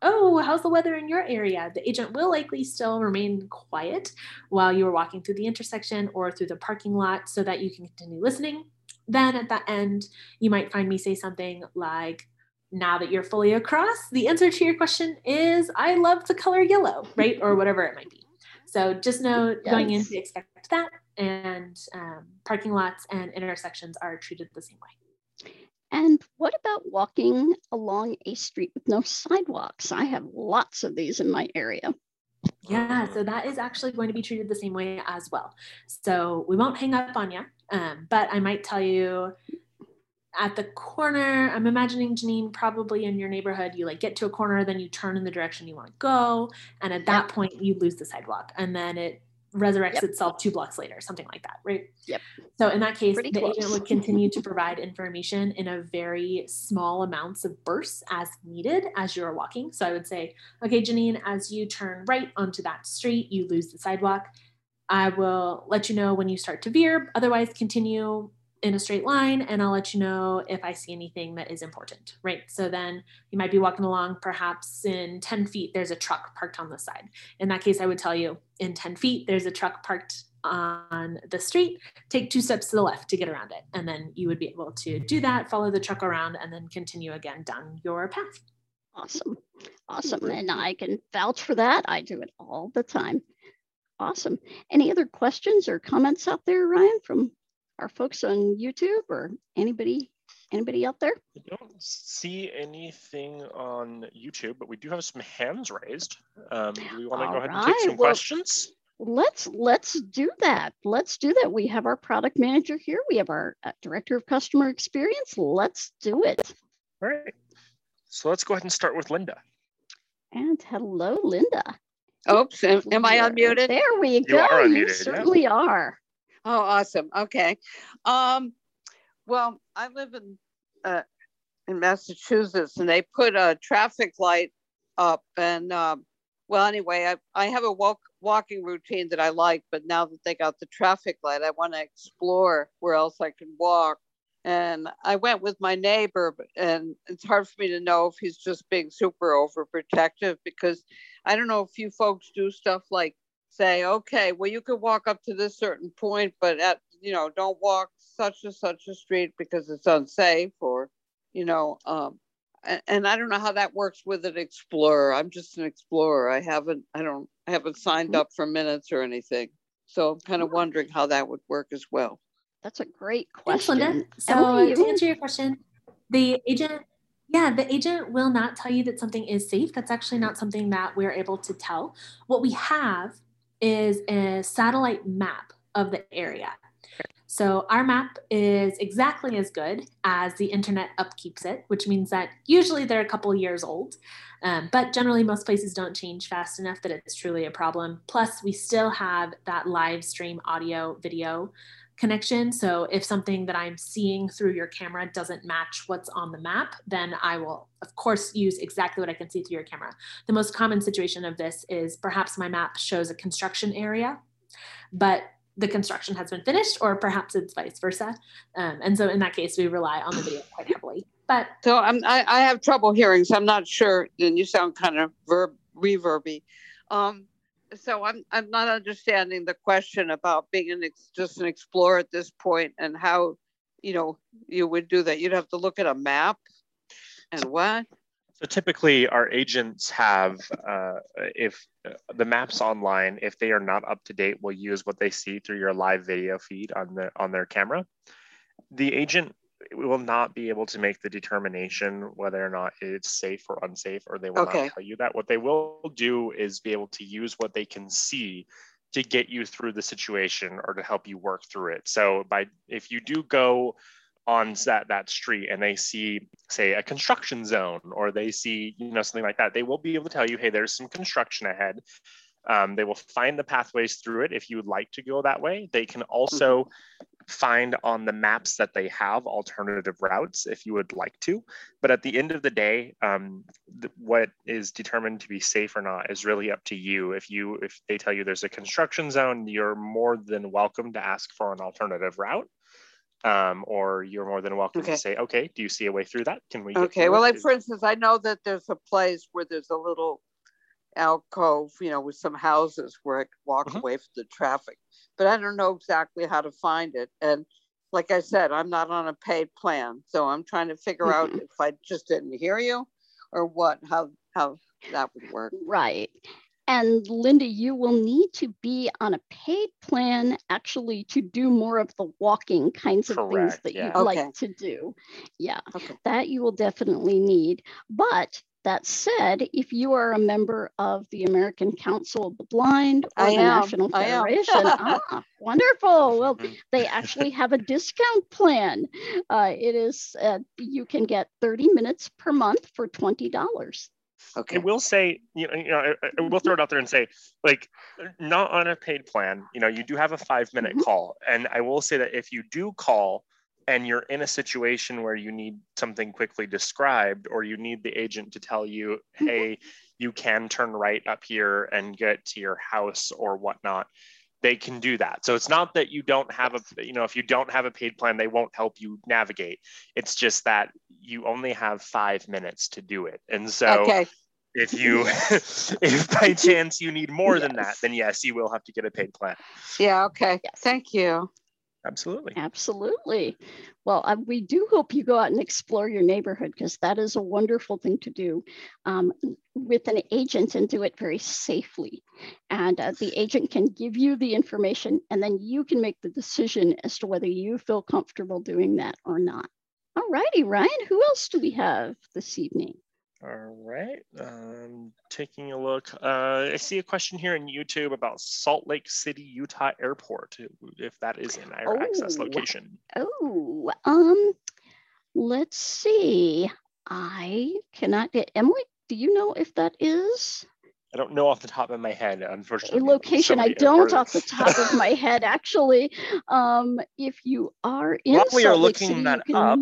oh, how's the weather in your area? The agent will likely still remain quiet while you are walking through the intersection or through the parking lot so that you can continue listening. Then at the end, you might find me say something like, now that you're fully across, the answer to your question is I love the color yellow, right? Or whatever it might be. So just know going in Yes. to expect that. And um, parking lots and intersections are treated the same way. And what about walking along a street with no sidewalks? I have lots of these in my area. Yeah, so that is actually going to be treated the same way as well. So we won't hang up on you, um, but I might tell you at the corner. I'm imagining Janine probably in your neighborhood. You like get to a corner, then you turn in the direction you want to go, and at that point you lose the sidewalk, and then it resurrects Yep. itself two blocks later, something like that, right? Yep. So in that case, Pretty the agent would continue to provide information in a very small amounts of bursts as needed as you're walking. So I would say, okay, Janine, as you turn right onto that street, you lose the sidewalk. I will let you know when you start to veer. Otherwise, continue in a straight line and I'll let you know if I see anything that is important, right? So then you might be walking along, perhaps in 10 feet, there's a truck parked on the side. In that case, I would tell you in 10 feet, there's a truck parked on the street. Take two steps to the left to get around it. And then you would be able to do that, follow the truck around, and then continue again down your path. Awesome. Awesome. Mm-hmm. And I can vouch for that. I do it all the time. Awesome. Any other questions or comments out there, Ryan, from our folks on YouTube or anybody anybody out there? I don't see anything on YouTube, but we do have some hands raised. Um, do we want to go All ahead and take some well- questions? Let's let's do that. Let's do that. We have our product manager here. We have our uh, director of customer experience. Let's do it. All right. So let's go ahead and start with Linda. And hello, Linda. Oops, am, am I unmuted? There we go. are You unmuted, yeah. certainly are. Oh, awesome. Okay. Um, well, I live in uh, in Massachusetts, and they put a traffic light up, and um, well, anyway, I I have a walk walking routine that I like, but now that they got the traffic light, I want to explore where else I can walk. And I went with my neighbor, and it's hard for me to know if he's just being super overprotective because I don't know if you folks do stuff like say, okay, well, you could walk up to this certain point, but at, you know, don't walk such and such a street because it's unsafe or, you know, um, and, and I don't know how that works with an explorer. I'm just an explorer. I haven't, I don't, I haven't signed Mhm. up for minutes or anything. So I'm kind of wondering how that would work as well. That's a great question. Linda. So Emily, to answer your question, the agent, yeah, the agent will not tell you that something is safe. That's actually not something that we're able to tell. What we have is a satellite map of the area. So our map is exactly as good as the internet upkeeps it, which means that usually they're a couple years old, um, but generally most places don't change fast enough that it's truly a problem. Plus, we still have that live stream audio, video connection. So if something that I'm seeing through your camera doesn't match what's on the map, then I will, of course, use exactly what I can see through your camera. The most common situation of this is perhaps my map shows a construction area, but the construction has been finished, or perhaps it's vice versa. Um, and so in that case, we rely on the video quite heavily. But So I'm, I, I have trouble hearing, so I'm not sure, and you sound kind of verb, reverby. Um, so I'm, I'm not understanding the question about being an, ex- just an explorer at this point and how, you know, you would do that. You'd have to look at a map and what? So typically, our agents have, uh, if uh, the maps online, if they are not up to date, will use what they see through your live video feed on the on their camera. The agent will not be able to make the determination whether or not it's safe or unsafe, or they will Okay. not tell you that. What they will do is be able to use what they can see to get you through the situation or to help you work through it. So by if you do go on that that street and they see say a construction zone or they see you know something like that they will be able to tell you hey there's some construction ahead um, they will find the pathways through it if you would like to go that way they can also find on the maps that they have alternative routes if you would like to but at the end of the day um, th- what is determined to be safe or not is really up to you if you if they tell you there's a construction zone you're more than welcome to ask for an alternative route um, or you're more than welcome Okay. to say, okay, do you see a way through that? Can we? Okay, well, like for instance, I know that there's a place where there's a little alcove, you know, with some houses where I could walk Mhm. away from the traffic, but I don't know exactly how to find it. And like I said, I'm not on a paid plan, so I'm trying to figure out Mhm. if I just didn't hear you or what, how how that would work. Right. And Linda, you will need to be on a paid plan actually to do more of the walking kinds of things that yeah. you'd Okay. like to do. Yeah, Okay. that you will definitely need. But that said, if you are a member of the American Council of the Blind or I the am, National Federation, ah, wonderful. Well, Mhm. they actually have a discount plan. Uh, it is, uh, you can get 30 minutes per month for $20. Okay. I will say, you know, you know, I, I will throw it out there and say, like, not on a paid plan. You know, you do have a five minute Mhm. call, and I will say that if you do call and you're in a situation where you need something quickly described, or you need the agent to tell you, Mhm. hey, you can turn right up here and get to your house or whatnot. They can do that. So it's not that you don't have a, you know, if you don't have a paid plan, they won't help you navigate. It's just that you only have five minutes to do it. And so Okay. if you if by chance you need more than that then yes you will have to get a paid plan Yeah. Okay. Yes. Thank you. Absolutely Absolutely. Well, uh, we do hope you go out and explore your neighborhood because that is a wonderful thing to do um, with an agent and do it very safely. And uh, the agent can give you the information and then you can make the decision as to whether you feel comfortable doing that or not. All righty, Ryan, who else do we have this evening? All right um taking a look uh i see a question here in youtube about salt lake city utah airport if that is an access Oh. location Oh, um, let's see. I cannot get Emily. Do you know if that is i don't know off the top of my head a unfortunately So location? I don't off the top of my head, actually. Um, if you are in While we are Salt Lake looking City, that can- up,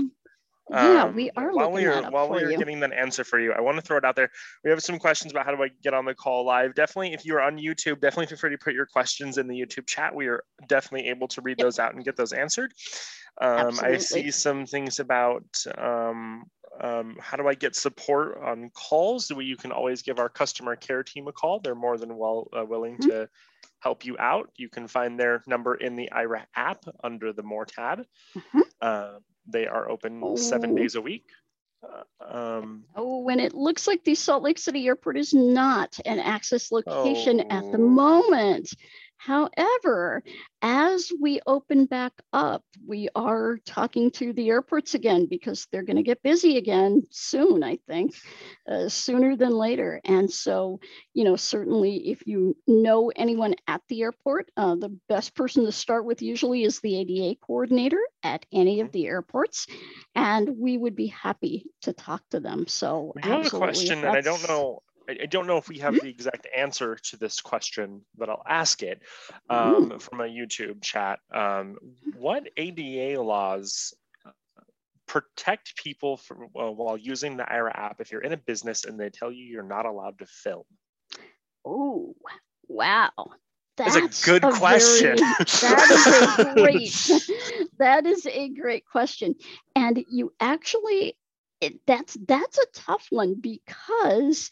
yeah, Um, we are while we are while we are you. getting that answer for you i want to throw it out there. We have some questions about how do i get on the call live. Definitely if you're on youtube definitely feel free to put your questions in the youtube chat. We are definitely able to read Yep. those out and get those answered. Um, i see some things about um, um, how do i get support on calls? We- you can always give our customer care team a call. They're more than well uh, willing Mhm. to help you out. You can find their number in the Aira app under the more tab. Mhm. uh, they are open seven days a week. Uh, um, Oh, and it looks like the Salt Lake City Airport is not an access location at the Oh. moment. However, as we open back up, we are talking to the airports again because they're going to get busy again soon, I think, uh, sooner than later. And so, you know, certainly if you know anyone at the airport, uh, the best person to start with usually is the ADA coordinator at any of the airports. And we would be happy to talk to them. So, do have a question, and I don't know I, don't know if we have the exact answer to this question, but I'll ask it um, from a YouTube chat. Um, what ADA laws uh, protect people from, well, while using the Aira app if you're in a business and they tell you you're not allowed to film? Oh, wow. That's a good very- question. that is a great. that is a great question, and you actually, it, that's that's a tough one because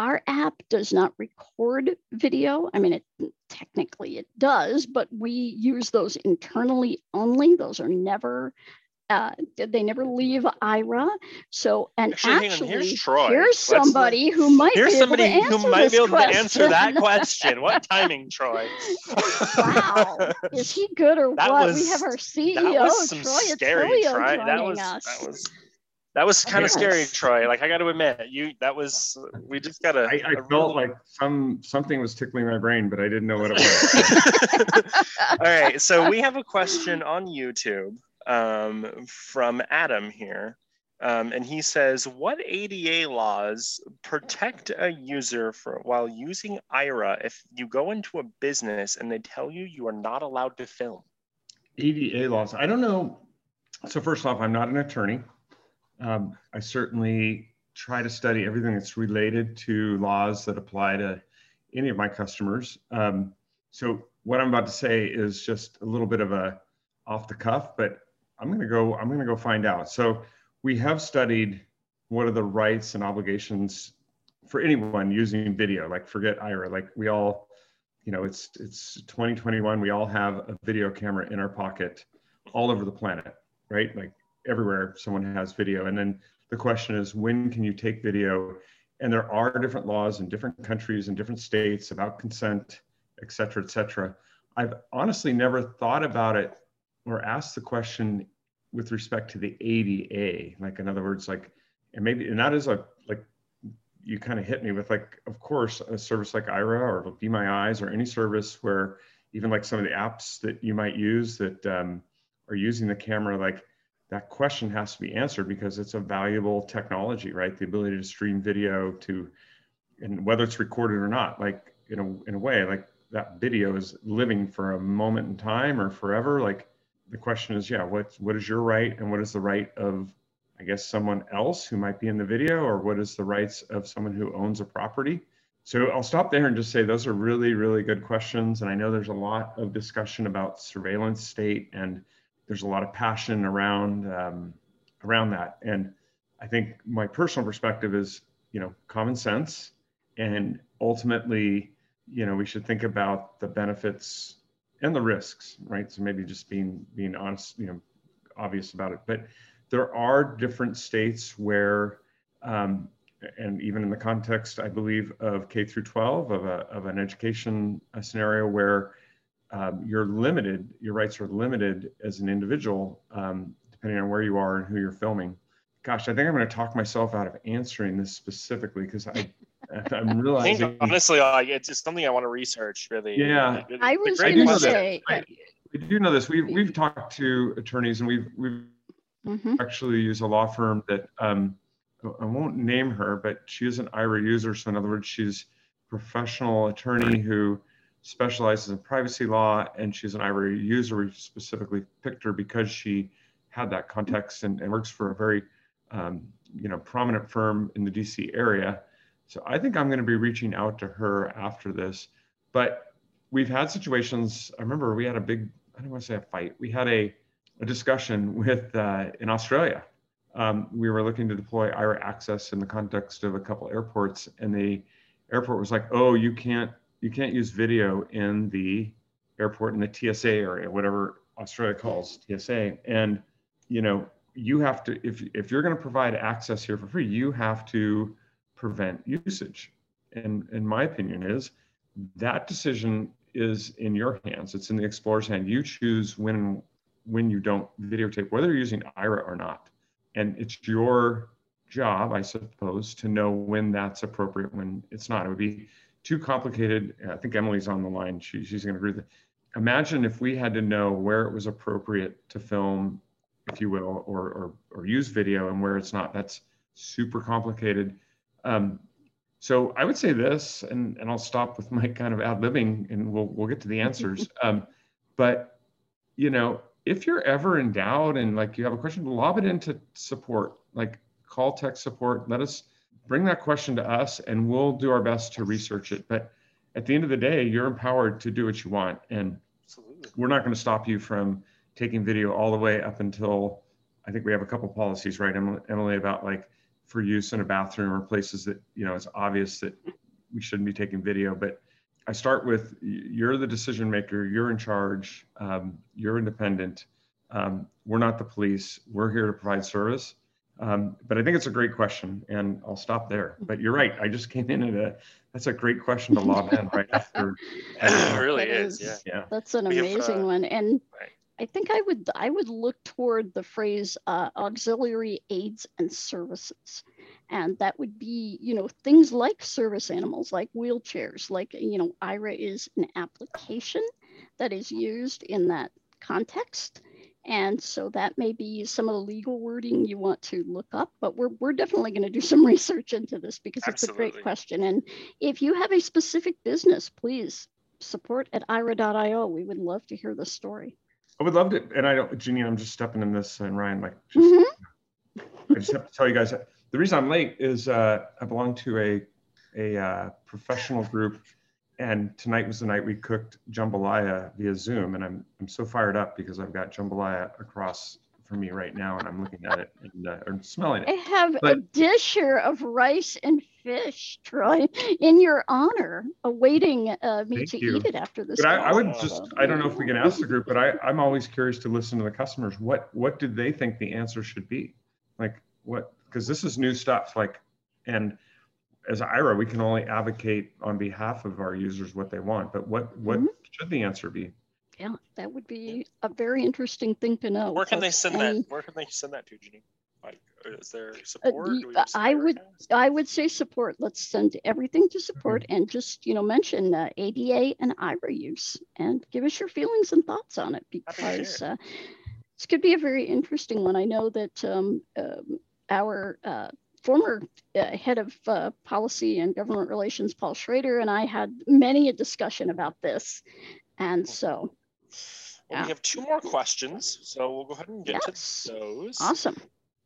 our app does not record video. I mean, it technically it does, but we use those internally only. Those are never. Uh, they never leave Aira. So, and Actually, actually, here's Troy. here's somebody who might Here's be somebody able to who answer might be able to answer that question. What timing, Troy? wow. Is he good or That what? was- we have our CEO, that was some Troy scary Otillio, joining was us. that was that was kind of scary, Troy. Like I got to admit, you that was we just got to. I, I felt like some something was tickling my brain, but I didn't know what it was. All right, so we have a question on YouTube um, from Adam here. Um, and he says, what ADA laws protect a user for while using Aira if you go into a business and they tell you you are not allowed to film? ADA laws. I don't know. So first off, I'm not an attorney. Um, I certainly try to study everything that's related to laws that apply to any of my customers. Um, so what I'm about to say is just a little bit of a off the cuff, but I'm going to go. I'm to go find out. So we have studied what are the rights and obligations for anyone using video. Like forget Aira. Like we all, you know, it's it's 2021. We all have a video camera in our pocket, all over the planet, right? Like everywhere someone has video. And then the question is, when can you take video? And there are different laws in different countries and different states about consent, et cetera, et cetera. I've honestly never thought about it or asked the question with respect to the ADA. Like, in other words, like, and maybe, and that is a, like, you kind of hit me with like, of course, a service like Aira or Be My Eyes or any service where even like some of the apps that you might use that um, are using the camera, like that question has to be answered because it's a valuable technology, right? The ability to stream video to, and whether it's recorded or not, like in a, in a way, like that video is living for a moment in time or forever. Like the question is, yeah, what, what is your right and what is the right of, I guess, someone else who might be in the video or what is the rights of someone who owns a property? So I'll stop there and just say those are really, really good questions. And I know there's a lot of discussion about surveillance state and there's a lot of passion around um, around that. And I think my personal perspective is, you know, common sense, and ultimately, you know, we should think about the benefits and the risks, right? So maybe just being being honest, you know, obvious about it. But there are different states where, um, and even in the context, I believe, of K through 12 of, a, of an education scenario where um, you're limited, your rights are limited as an individual, um, depending on where you are and who you're filming. Gosh, I think I'm going to talk myself out of answering this specifically because I, I'm I realizing. think honestly, like it's just something I want to research. Really. Yeah. It- it- I was going to say, I, I do know this. We've we've talked to attorneys and we've we've Mhm. actually used a law firm that um, I won't name her, but she is an Aira user. So in other words, she's a professional attorney who specializes in privacy law, and she's an Aira user. We specifically picked her because she had that context and, and works for a very um, you know prominent firm in the DC area. So I think I'm going to be reaching out to her after this. But we've had situations. I remember we had a big I don't want to say a fight. We had a a discussion with uh, in Australia. Um, we were looking to deploy Aira access in the context of a couple airports, and the airport was like, "Oh, you can't you can't use video in the airport in the TSA area, whatever Australia calls TSA." And you know, you have to if if you're going to provide access here for free, you have to prevent usage. And in my opinion, is that decision is in your hands. It's in the explorer's hand. You choose when when you don't videotape, whether you're using Aira or not. And it's your job, I suppose, to know when that's appropriate, when it's not. It would be too complicated. I think Emily's on the line. She, she's going to agree with it. Imagine if we had to know where it was appropriate to film, if you will, or, or, or use video and where it's not. That's super complicated. Um, so I would say this, and, and I'll stop with my kind of ad libbing and we'll, we'll get to the answers. Um, but, you know, if you're ever in doubt and like you have a question, lob it into support, like call tech support. Let us bring that question to us and we'll do our best to research it. But at the end of the day, you're empowered to do what you want. And Absolutely. we're not going to stop you from taking video all the way up until I think we have a couple policies, right, Emily, Emily, about like for use in a bathroom or places that, you know, it's obvious that we shouldn't be taking video. But I start with you're the decision maker, you're in charge, um, you're independent. Um, we're not the police, we're here to provide service. Um, but I think it's a great question, and I'll stop there. But you're right. I just came in at a that's a great question to lob in right after. it really That is. Yeah. is- Yeah. That's an We have, amazing uh, one. And right. I think I would I would look toward the phrase uh, auxiliary aids and services. And that would be, you know, things like service animals, like wheelchairs, like, you know, Aira is an application that is used in that context. And so that may be some of the legal wording you want to look up, but we're, we're definitely going to do some research into this because it's a great question. And if you have a specific business, please support at aira.io. We would love to hear the story. I would love to, and I don't, Jeannie, I'm just stepping in this, and Ryan, like, just, Mhm. I just have to tell you guys, the reason I'm late is uh, I belong to a a uh, professional group, and tonight was the night we cooked jambalaya via Zoom, and I'm I'm so fired up because I've got jambalaya across from me right now, and I'm looking at it and uh, or smelling it. I have a But- dish here of rice and fish, Troy, in your honor, awaiting uh, me to you. eat it after this. But I, I would just—I don't know if we can ask the group, but I, I'm always curious to listen to the customers. What, what did they think the answer should be? Like what, because this is new stuff, like, and as Aira, we can only advocate on behalf of our users what they want, but what, what Mhm. should the answer be? Yeah, that would be a very interesting thing to know. Where can they send And that? Where can they send that to, Jeannie? Like, is there support? y- Do we I would- I would say support. Let's send everything to support Mm-hmm. and just, you know, mention uh, ADA and Aira use and give us your feelings and thoughts on it Happy to because uh, this could be a very interesting one. I know that um, um, our uh, former uh, head of uh, policy and government relations, Paul Schroeder, and I had many a discussion about this. And so, Well, we have two more questions, so we'll go ahead and get yes, to those. awesome.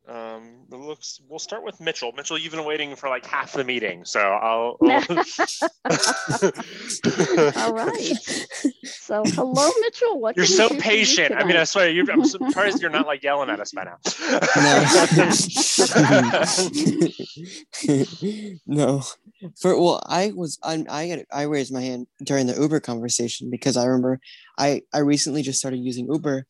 Um, it looks. We'll start with Mitchell. Mitchell, you've been waiting for like half the meeting, so I'll. I'll- All right. So, hello, Mitchell. What You're so you patient. I mean, I swear, you I'm surprised you're not like yelling at us by now. no. For well, I was I I got I raised my hand during the Uber conversation because I remember I I recently just started using Uber.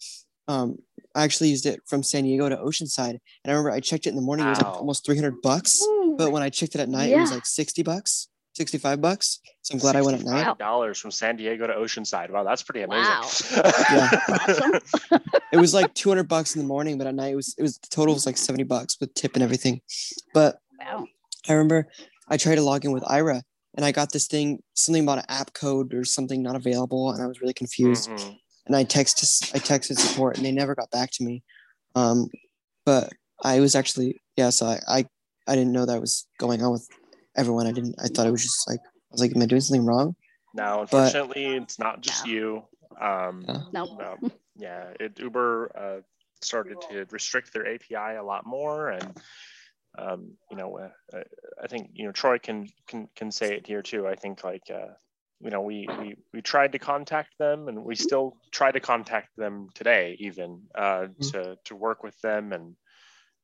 Um, I actually used it from San Diego to Oceanside, and I remember I checked it in the morning. It was like almost three hundred bucks, Ooh, but when I checked it at night, it was like sixty bucks, sixty five bucks. So I'm glad I went at night. Dollars from San Diego to Oceanside. Wow, that's pretty amazing. Wow. Yeah. awesome. It was like two hundred bucks in the morning, but at night it was it was the total was like seventy bucks with tip and everything. But Wow. I remember I tried to log in with Aira and I got this thing, something about an app code or something not available, and I was really confused. Mhm. And I texted I texted support and they never got back to me. Um, but I was actually yeah, so I, I I didn't know that was going on with everyone. I didn't I thought it was just like I was like, Am I doing something wrong? No, unfortunately, it's not just Yeah. you. Um, Yeah. No. no, yeah, it, Uber uh, started to restrict their API a lot more, and um, you know, uh, uh, I think you know Troy can can can say it here too. I think like uh, you know we we we tried to contact them, and we still try to contact them today, even uh, Mhm. to to work with them, and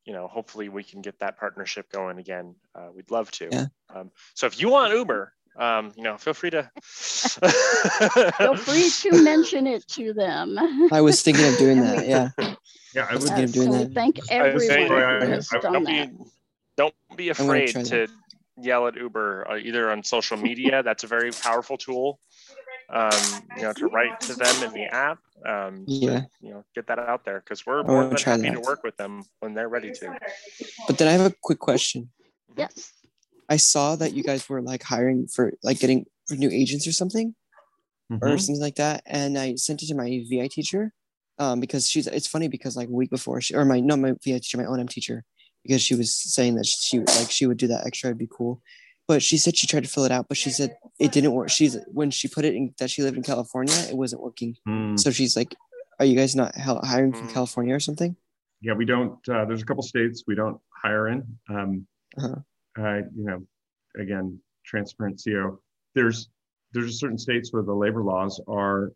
you know, hopefully we can get that partnership going again. Uh, we'd love to. Yeah. Um, so if you want Uber, um, you know, feel free to. Feel free to mention it to them. I was thinking of doing that, yeah. Yeah, I would. thinking of Yes, doing and we that. thank I would say, everyone I- who I- has I- don't be don't be gonna afraid to yell at Uber uh, either on social media. That's a very powerful tool. Um, you know, to write to them in the app. Um, to, Yeah. you know, get that out there because we're I more wanna than try happy to work with them when they're ready to. But then I have a quick question. Yes. I saw that you guys were like hiring for like getting for new agents or something or Mhm. something like that, and I sent it to my VI teacher, um, because she's. It's funny because like a week before she or my not my VI teacher, my O&M teacher, because she was saying that she like she would do that extra. It'd be cool, but she said she tried to fill it out, but she said it didn't work. She's when she put it in that she lived in California, it wasn't working. Hmm. So she's like, "Are you guys not hiring from Mm. California or something?" Yeah, we don't. Uh, there's a couple states we don't hire in. Um, Uh-huh. uh, you know, again, transparent CO. There's there's certain states where the labor laws are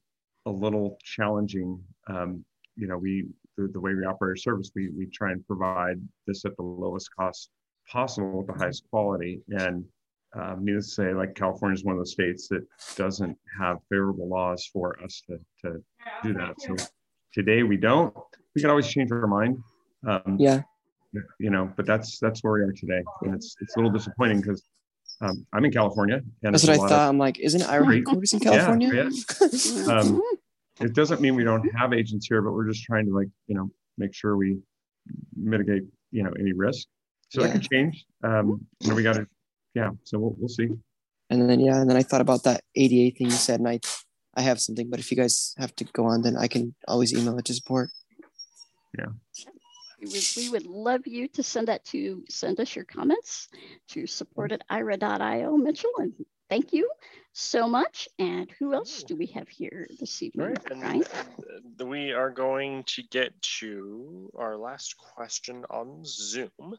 a little challenging. Um, you know, we the, the way we operate our service, we we try and provide this at the lowest cost possible with the highest quality. And um, needless to say, like California is one of those states that doesn't have favorable laws for us to to do that. So today we don't. We can always change our mind. Um, Yeah. you know, but that's that's where we are today, and it's it's a little disappointing because um, I'm in California, and That's what I thought. I'm like, isn't Aira headquarters in California? yeah. Mm-hmm. Um, Of, it doesn't mean we don't have agents here, but we're just trying to like you know make sure we mitigate you know any risk. So that could change. Um, you know, we got to, yeah. So we'll we'll see. And then yeah, and then I thought about that ADA thing you said, and I I have something, but if you guys have to go on, then I can always email it to support. We would, we would love you to send that to send us your comments to support at aira.io, Mitchell. And thank you so much. And who else do we have here this evening? right, and Ryan? uh, we are going to get to our last question on Zoom.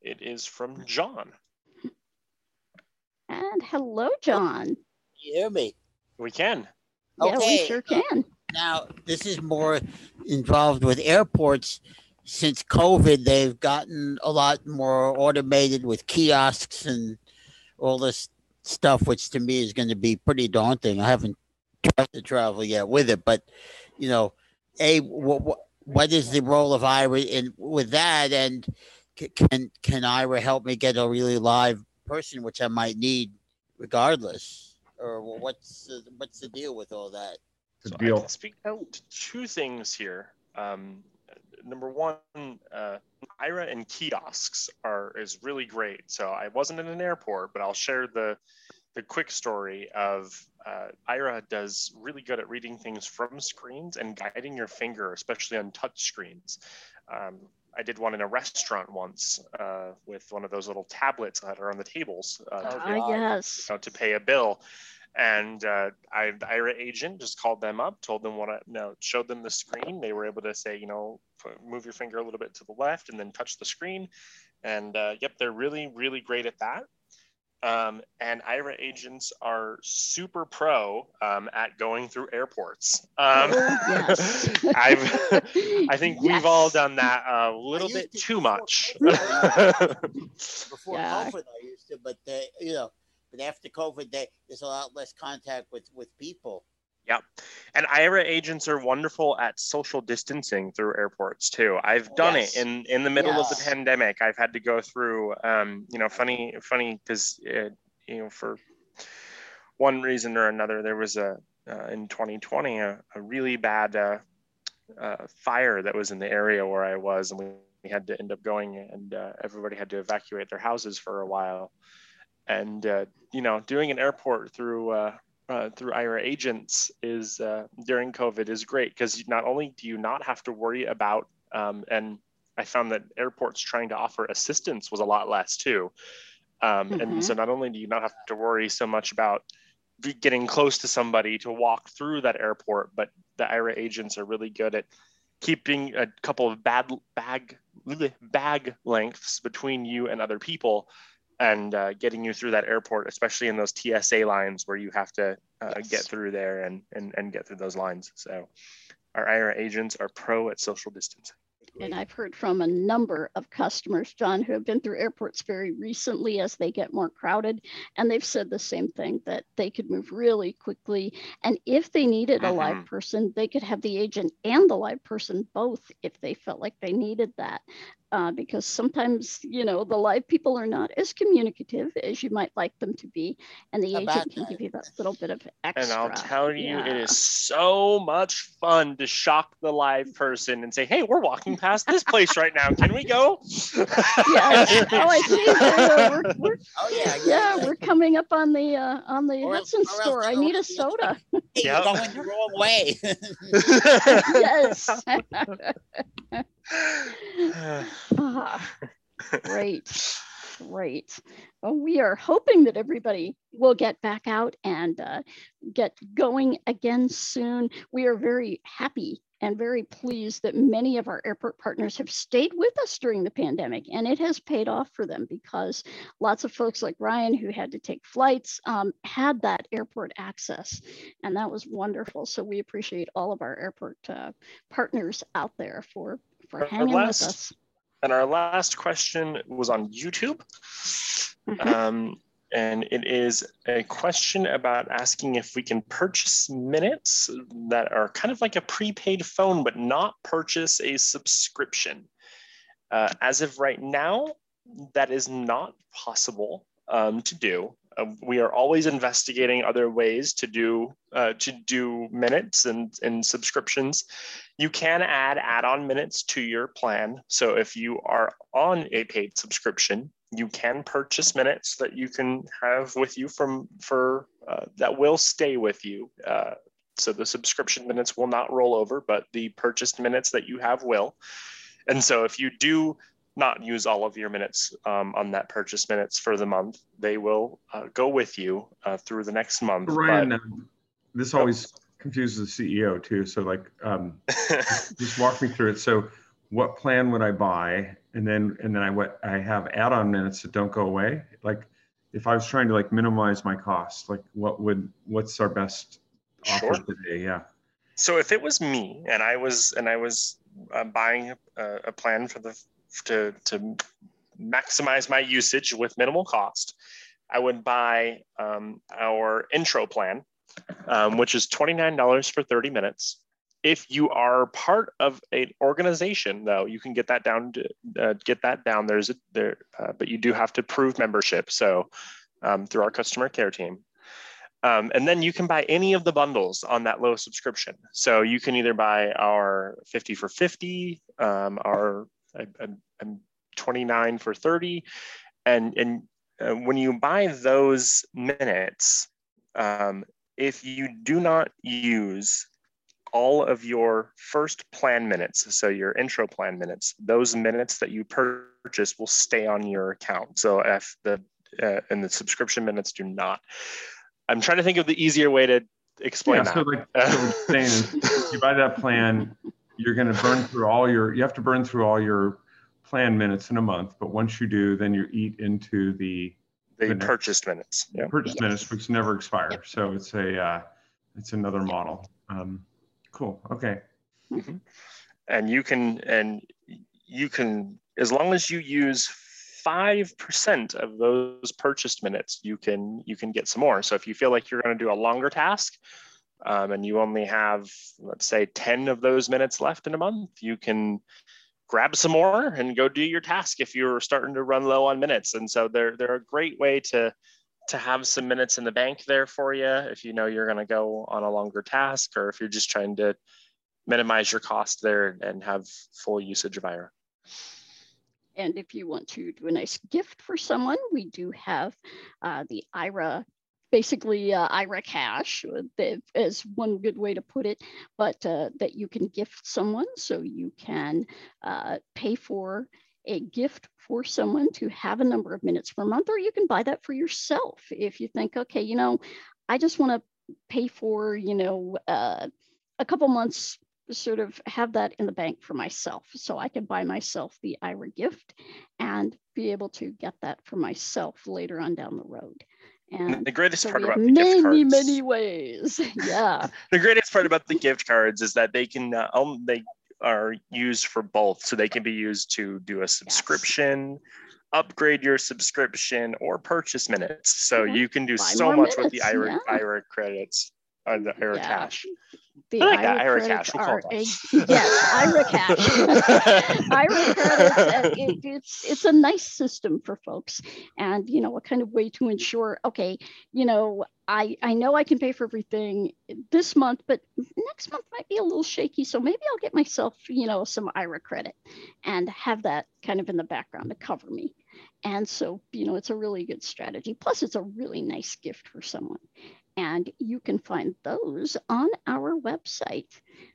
It is from John. And hello, John. You hear me? We can. Yeah, we sure can. Now, this is more involved with airports. Since COVID, they've gotten a lot more automated with kiosks and all this stuff, which to me is going to be pretty daunting. I haven't tried to travel yet with it, but you know, a what what is the role of Aira in with that, and can can Aira help me get a really live person, which I might need regardless, or what's the, what's the deal with all that? Good So I deal. can speak to two things here. Um, number one, uh, Aira and kiosks are is really great. So I wasn't in an airport, but I'll share the the quick story of uh, Aira does really good at reading things from screens and guiding your finger, especially on touch screens. Um, I did one in a restaurant once uh, with one of those little tablets that are on the tables uh, to, Ah, yes. you know, to pay a bill. And uh, I, the Aira agent just called them up, told them what I you know, showed them the screen. They were able to say, you know, put- move your finger a little bit to the left and then touch the screen. And uh, yep, they're really, really great at that. Um, and Aira agents are super pro um, at going through airports. Um, Oh, yes. I've, I think we've all done that a little bit to too before much. before Yeah. COVID, I used to, but they, you know, but after COVID, they, there's a lot less contact with with people. Yep. And Aira agents are wonderful at social distancing through airports too. I've done Yes. it in in the middle of the pandemic. I've had to go through um, you know, funny funny cuz you know, for one reason or another there was a uh, in 2020 a, a really bad uh, uh, fire that was in the area where I was and we, we had to end up going and uh, everybody had to evacuate their houses for a while. And uh, you know, doing an airport through uh, uh, through Aira agents is uh, during COVID is great because not only do you not have to worry about, um, and I found that airports trying to offer assistance was a lot less too. Um, Mhm. And so not only do you not have to worry so much about getting close to somebody to walk through that airport, but the Aira agents are really good at keeping a couple of bad bag bag lengths between you and other people and uh, getting you through that airport, especially in those TSA lines where you have to uh, Yes. get through there and, and, and get through those lines. So our Aira agents are pro at social distancing. And I've heard from a number of customers, John, who have been through airports very recently as they get more crowded. And they've said the same thing that they could move really quickly. And if they needed a live Mhm. person, they could have the agent and the live person both if they felt like they needed that. Uh, because sometimes, you know, the live people are not as communicative as you might like them to be. And the about agent can that? give you that little bit of extra. And I'll tell you, it Yeah. is so much fun to shock the live person and say, hey, we're walking past this place right now. Can we go? Yes. Oh, I see. We're, we're, we're Oh yeah, yeah, we're coming up on the uh, on the Or Hudson or store. I need a to the other- soda. Hey, Yep. You're going the wrong way. yes. Ah, Great. Great. Well, we are hoping that everybody will get back out and uh, get going again soon. We are very happy and very pleased that many of our airport partners have stayed with us during the pandemic and it has paid off for them because lots of folks like Ryan who had to take flights um, had that airport access and that was wonderful. So we appreciate all of our airport uh, partners out there for, for hanging last, with us. And our last question was on YouTube. Mm-hmm. Um, and it is a question about asking if we can purchase minutes that are kind of like a prepaid phone, but not purchase a subscription. Uh, as of right now, that is not possible um, to do. Uh, we are always investigating other ways to do uh, to do minutes and, and subscriptions. You can add add-on minutes to your plan. So if you are on a paid subscription, you can purchase minutes that you can have with you from for uh, that will stay with you. Uh, so the subscription minutes will not roll over, but the purchased minutes that you have will. And so if you do not use all of your minutes um, on that purchase minutes for the month, they will uh, go with you uh, through the next month. Ryan, but, um, this always confuses the CEO too. So like, um, just, just walk me through it. So what plan would I buy? And then and then I what I have add-on minutes that don't go away. Like if I was trying to like minimize my costs, like what would what's our best offer sure. today? Yeah. So if it was me and I was and I was uh, buying a, a plan for the to to maximize my usage with minimal cost, I would buy um, our intro plan, um, which is twenty nine dollars for thirty minutes. If you are part of an organization though you can get that down to uh, get that down. There's a there uh, but you do have to prove membership so um, through our customer care team. Um, and then you can buy any of the bundles on that low subscription. So you can either buy our 50 for 50 um, our I, I'm 29 for 30 and and uh, when you buy those minutes um, if you do not use all of your first plan minutes, so your intro plan minutes, those minutes that you purchase will stay on your account. So if the uh, and the subscription minutes do not. I'm trying to think of the easier way to explain yeah, that. So like so saying you buy that plan, you're going to burn through all your. You have to burn through all your plan minutes in a month, but once you do, then you eat into the the, the purchased minutes. Yeah. Purchased yes. minutes, which never expire. Yep. So it's a uh, it's another model. Um, Cool. Okay. Mm-hmm. And you can and you can as long as you use five percent of those purchased minutes, you can you can get some more. So if you feel like you're going to do a longer task, um, and you only have let's say 10 of those minutes left in a month you can grab some more and go do your task if you're starting to run low on minutes and so they're they're a great way to to have some minutes in the bank there for you if you know you're going to go on a longer task or if you're just trying to minimize your cost there and have full usage of Aira. And if you want to do a nice gift for someone, we do have uh, the Aira, basically uh, Aira Cash is one good way to put it, but uh, that you can gift someone. So you can uh, pay for a gift for someone to have a number of minutes per month, or you can buy that for yourself if you think, okay, you know, I just want to pay for, you know, uh, a couple months sort of have that in the bank for myself so i can buy myself the Aira gift and be able to get that for myself later on down the road and the greatest so part about many, gift cards, many ways. Yeah. the greatest part about the gift cards is that they can uh, um, they are used for both. So they can be used to do a subscription, yes. upgrade your subscription, or purchase minutes. So mm-hmm. you can do Buy so much minutes, with the Aira, yeah. Aira credits or the Aira yeah. Cash the I like Aira, Aira cash. We'll a, yes, Aira cash. Aira credits. Uh, it, it's it's a nice system for folks, and you know a kind of way to ensure. Okay, you know I I know I can pay for everything this month, but next month might be a little shaky, so maybe I'll get myself you know some Aira credit, and have that kind of in the background to cover me. And so, you know, it's a really good strategy. Plus, it's a really nice gift for someone and you can find those on our website.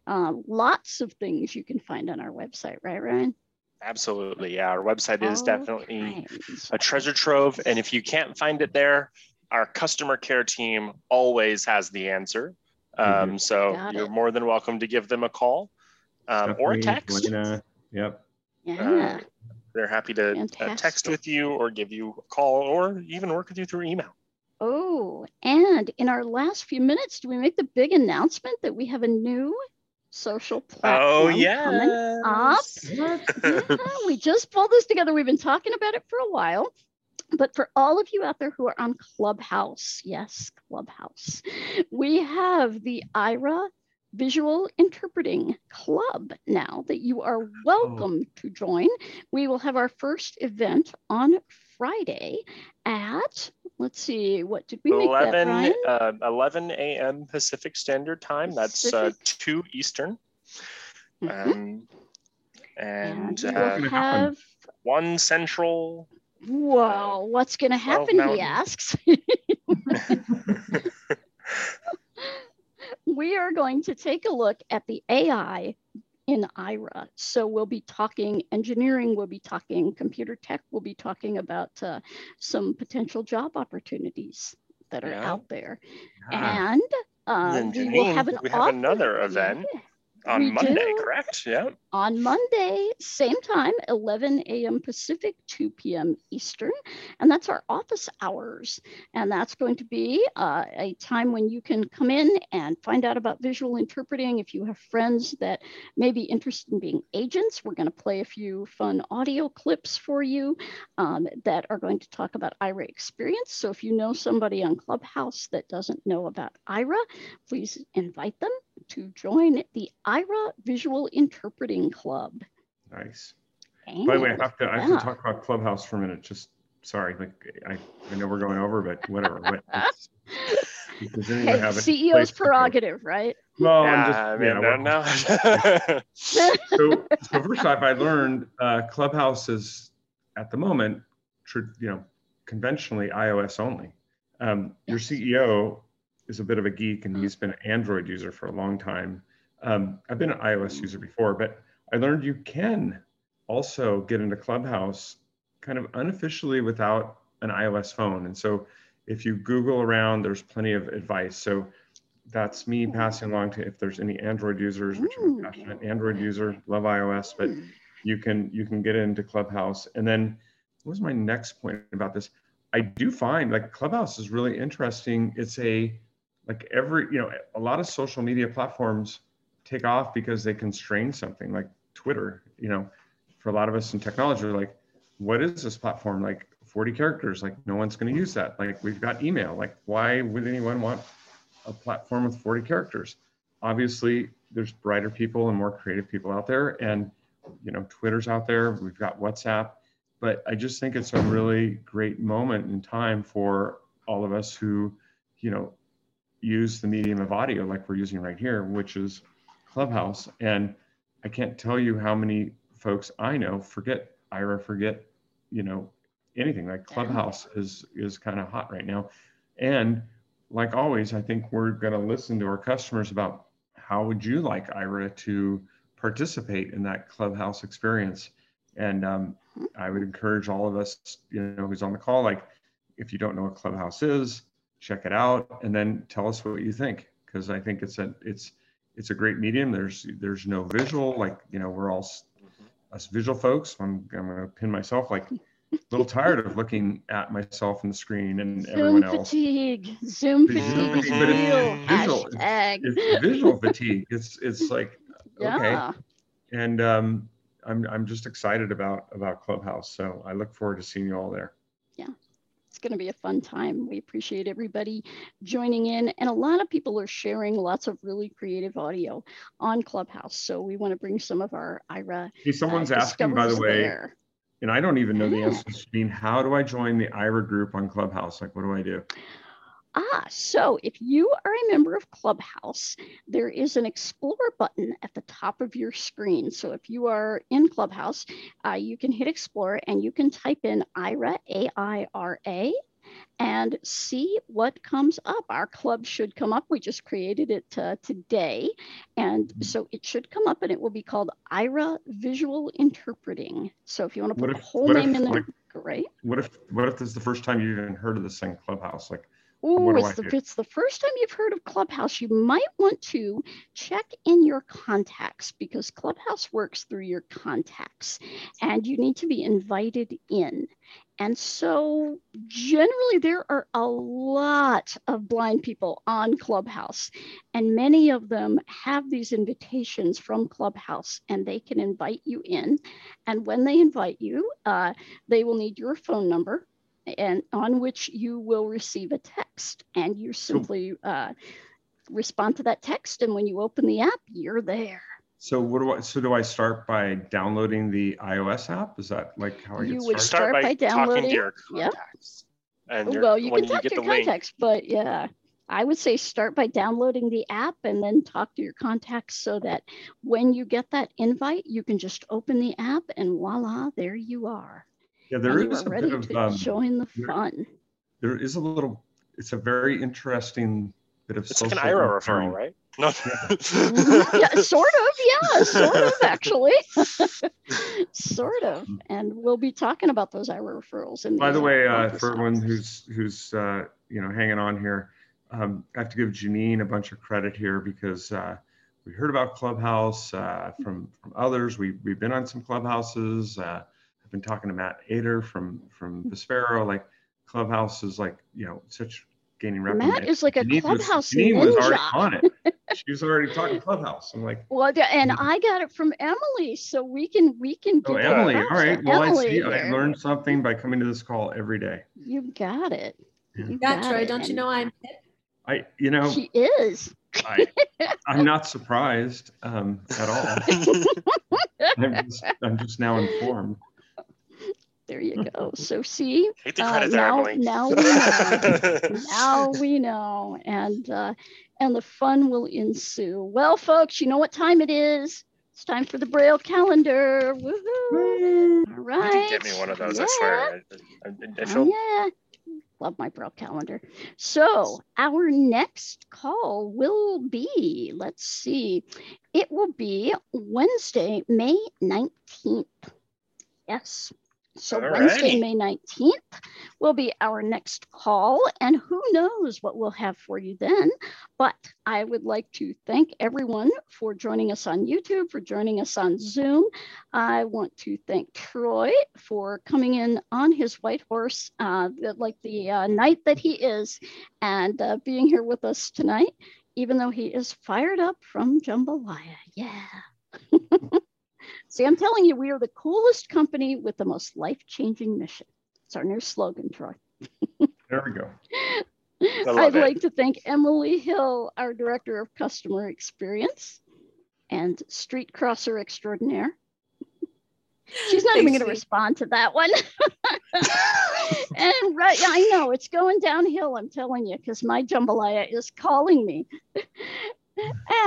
Uh, lots of things you can find on our website, right, Ryan? Absolutely. Yeah. Our website is All definitely kinds a treasure trove. And if you can't find it there, our customer care team always has the answer. Um, so Got you're it. more than welcome to give them a call um, or a text. Lena, yep. Yeah. They're happy to uh, text with you or give you a call or even work with you through email. Oh, and in our last few minutes, do we make the big announcement that we have a new social oh, platform Oh, coming up? Yeah, we just pulled this together. We've been talking about it for a while. But for all of you out there who are on Clubhouse, yes, Clubhouse, we have the Aira Visual Interpreting Club now that you are oh. welcome to join. We will have our first event on Friday at, let's see, what did we make that, 11, Brian? uh, 11 a.m. Pacific Standard Time. That's uh, 2 Eastern. Mhm. Um, and we will uh, gonna happen? have, 1 Central. whoa, what's going to happen? He asks. we are going to take a look at the AI in Aira. So we'll be talking engineering, we'll be talking computer tech, we'll be talking about uh, some potential job opportunities that are Yeah. out there. Ah, And uh, we will have an we have another event Yeah. On We Monday, do. correct? Yeah. on Monday, same time, 11 a.m. Pacific, 2 p.m. Eastern. And that's our office hours. And that's going to be uh, a time when you can come in and find out about visual interpreting. If you have friends that may be interested in being agents, we're going to play a few fun audio clips for you um, that are going to talk about Aira experience. So if you know somebody on Clubhouse that doesn't know about Aira, please invite them to join the Aira Visual Interpreting Club. nice. By the way, I have to, I have yeah. to talk about Clubhouse for a minute. Just sorry, like I, I know we're going over, but whatever. What, does anyone Hey, have a place CEO's to prerogative, right? Well, yeah, I'm just, I yeah, mean, well, no, no. so, so first off, I learned uh, Clubhouse is at the moment, tr- you know, conventionally iOS only. Um, your CEO is a bit of a geek, and mm. he's been an Android user for a long time. Um, I've been an iOS user before, but I learned you can also get into Clubhouse kind of unofficially without an iOS phone. And so, if you Google around, there's plenty of advice. So that's me mm. passing along to if there's any Android users, which I'm a mm. passionate Android user, love iOS, but you can you can get into Clubhouse. And then what was my next point about this? I do find like Clubhouse is really interesting. It's a like every, you know, a lot of social media platforms take off because they constrain something like Twitter, you know, for a lot of us in technology, like, what is this platform? Like 40 characters, like no one's going to use that. Like we've got email. Like why would anyone want a platform with 40 characters? Obviously, there's brighter people and more creative people out there. And, you know, Twitter's out there. We've got WhatsApp. But I just think it's a really great moment in time for all of us who, you know, use the medium of audio like we're using right here, which is Clubhouse. And I can't tell you how many folks I know forget Aira, forget, you know, anything like Clubhouse is is kind of hot right now. And like always, I think we're going to listen to our customers about how would you like Aira to participate in that Clubhouse experience. And um, I would encourage all of us, you know, who's on the call, like if you don't know what Clubhouse is, check it out, and then tell us what you think, because I think it's a it's it's a great medium. There's there's no visual, like you know, we're all us visual folks. I'm I'm gonna pin myself like a little tired of looking at myself in the screen and Zoom everyone else. fatigue. Zoom Zoom fatigue is fatigue, but it's visual. Hashtag. It's visual fatigue. It's it's like okay, and um, I'm I'm just excited about about Clubhouse. So I look forward to seeing you all there. It's going to be a fun time. We appreciate everybody joining in. And a lot of people are sharing lots of really creative audio on Clubhouse. So we want to bring some of our Aira. Hey, someone's uh, asking, by the way, there. and I don't even know the answer. to Mean, how do I join the Aira group on Clubhouse? Like, what do I do? Ah, so if you are a member of Clubhouse, there is an Explore button at the top of your screen. So if you are in Clubhouse, uh, you can hit Explore and you can type in Aira, A I R A, and see what comes up. Our club should come up. We just created it uh, today. And Mm-hmm. so it should come up and it will be called Aira Visual Interpreting. So if you want to put the whole name if, in there, like, great. What if what if this is the first time you even heard of this thing, Clubhouse? Like, Oh, it's the, if it's the first time you've heard of Clubhouse, you might want to check in your contacts because Clubhouse works through your contacts and you need to be invited in. And so, generally, there are a lot of blind people on Clubhouse, and many of them have these invitations from Clubhouse, and they can invite you in. And when they invite you, uh, they will need your phone number and on which you will receive a text and you simply uh, respond to that text and when you open the app you're there so what do I? So do I start by downloading the iOS app? Is that like how I You get would started? Start by, by talking downloading- to your Yep. contacts. And your- well you when can talk get to your the link, contacts but yeah i would say start by downloading the app and then talk to your contacts so that when you get that invite you can just open the app and voila there you are Yeah, and there you is are a ready bit of to um, join the there- fun there is a little. It's a very interesting bit of. it's like an Aira engineering. referral, right? No. Yeah, sort of. Yeah, sort of actually. sort of. And we'll be talking about those Aira referrals. In By the uh, way, uh, office for everyone who's who's uh, you know hanging on here, um, I have to give Janine a bunch of credit here because uh, we heard about Clubhouse uh, from from others. We we've been on some Clubhouses. Uh, I've been talking to Matt Ater from from Vispero. Like Clubhouse is like you know such gaining Matt is like a Janine was- clubhouse was already ninja. on it. She was already talking Clubhouse. I'm like, Well, yeah, and. I got it from Emily, so we can we can. oh Emily, all props to right. Well, I Emily see. I learned something by coming to this call every day. You got it. Yeah. You Yeah, got Troy, it. don't you know I'm? I you know She is. I, I'm not surprised um, at all. I'm just, I'm just now informed. There you go. So see, uh, now now we know. now we know. And uh, and the fun will ensue. Well folks you know what time it is? It's time for the braille calendar. Woohoo! all You right can get me one of those, I swear. I, I, I Oh, feel yeah. Love my braille calendar. So our next call will be let's see it will be wednesday may 19th yes so Wednesday, Alrighty. May 19th will be our next call, and who knows what we'll have for you then. But I would like to thank everyone for joining us on YouTube, for joining us on Zoom. I want to thank Troy for coming in on his white horse, uh, like the uh, knight that he is, and uh, being here with us tonight, even though he is fired up from Jambalaya. Yeah. See, I'm telling you, we are the coolest company with the most life changing mission. It's our new slogan, Troy. There we go. I'd it. like to thank Emily Hill, our Director of Customer Experience and Street Crosser Extraordinaire. She's not even going to respond to that one. and right, I know it's going downhill, I'm telling you, because my jambalaya is calling me.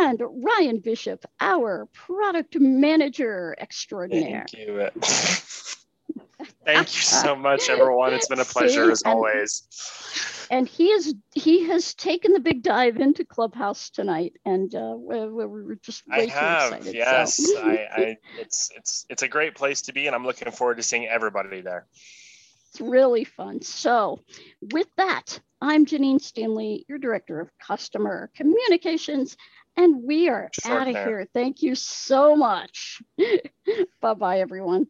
And Ryan Bishop, our product manager extraordinaire. Thank you. Thank you so much, everyone. It's been a pleasure See, as always. and he is he has taken the big dive into Clubhouse tonight, and uh, we, we were just way I too have, excited. yes. so. I, I, it's, it's, it's a great place to be, and I'm looking forward to seeing everybody there. It's really fun. So, with that, I'm Janine Stanley, your Director of Customer Communications, and we are out of here. Thank you so much. bye bye, everyone.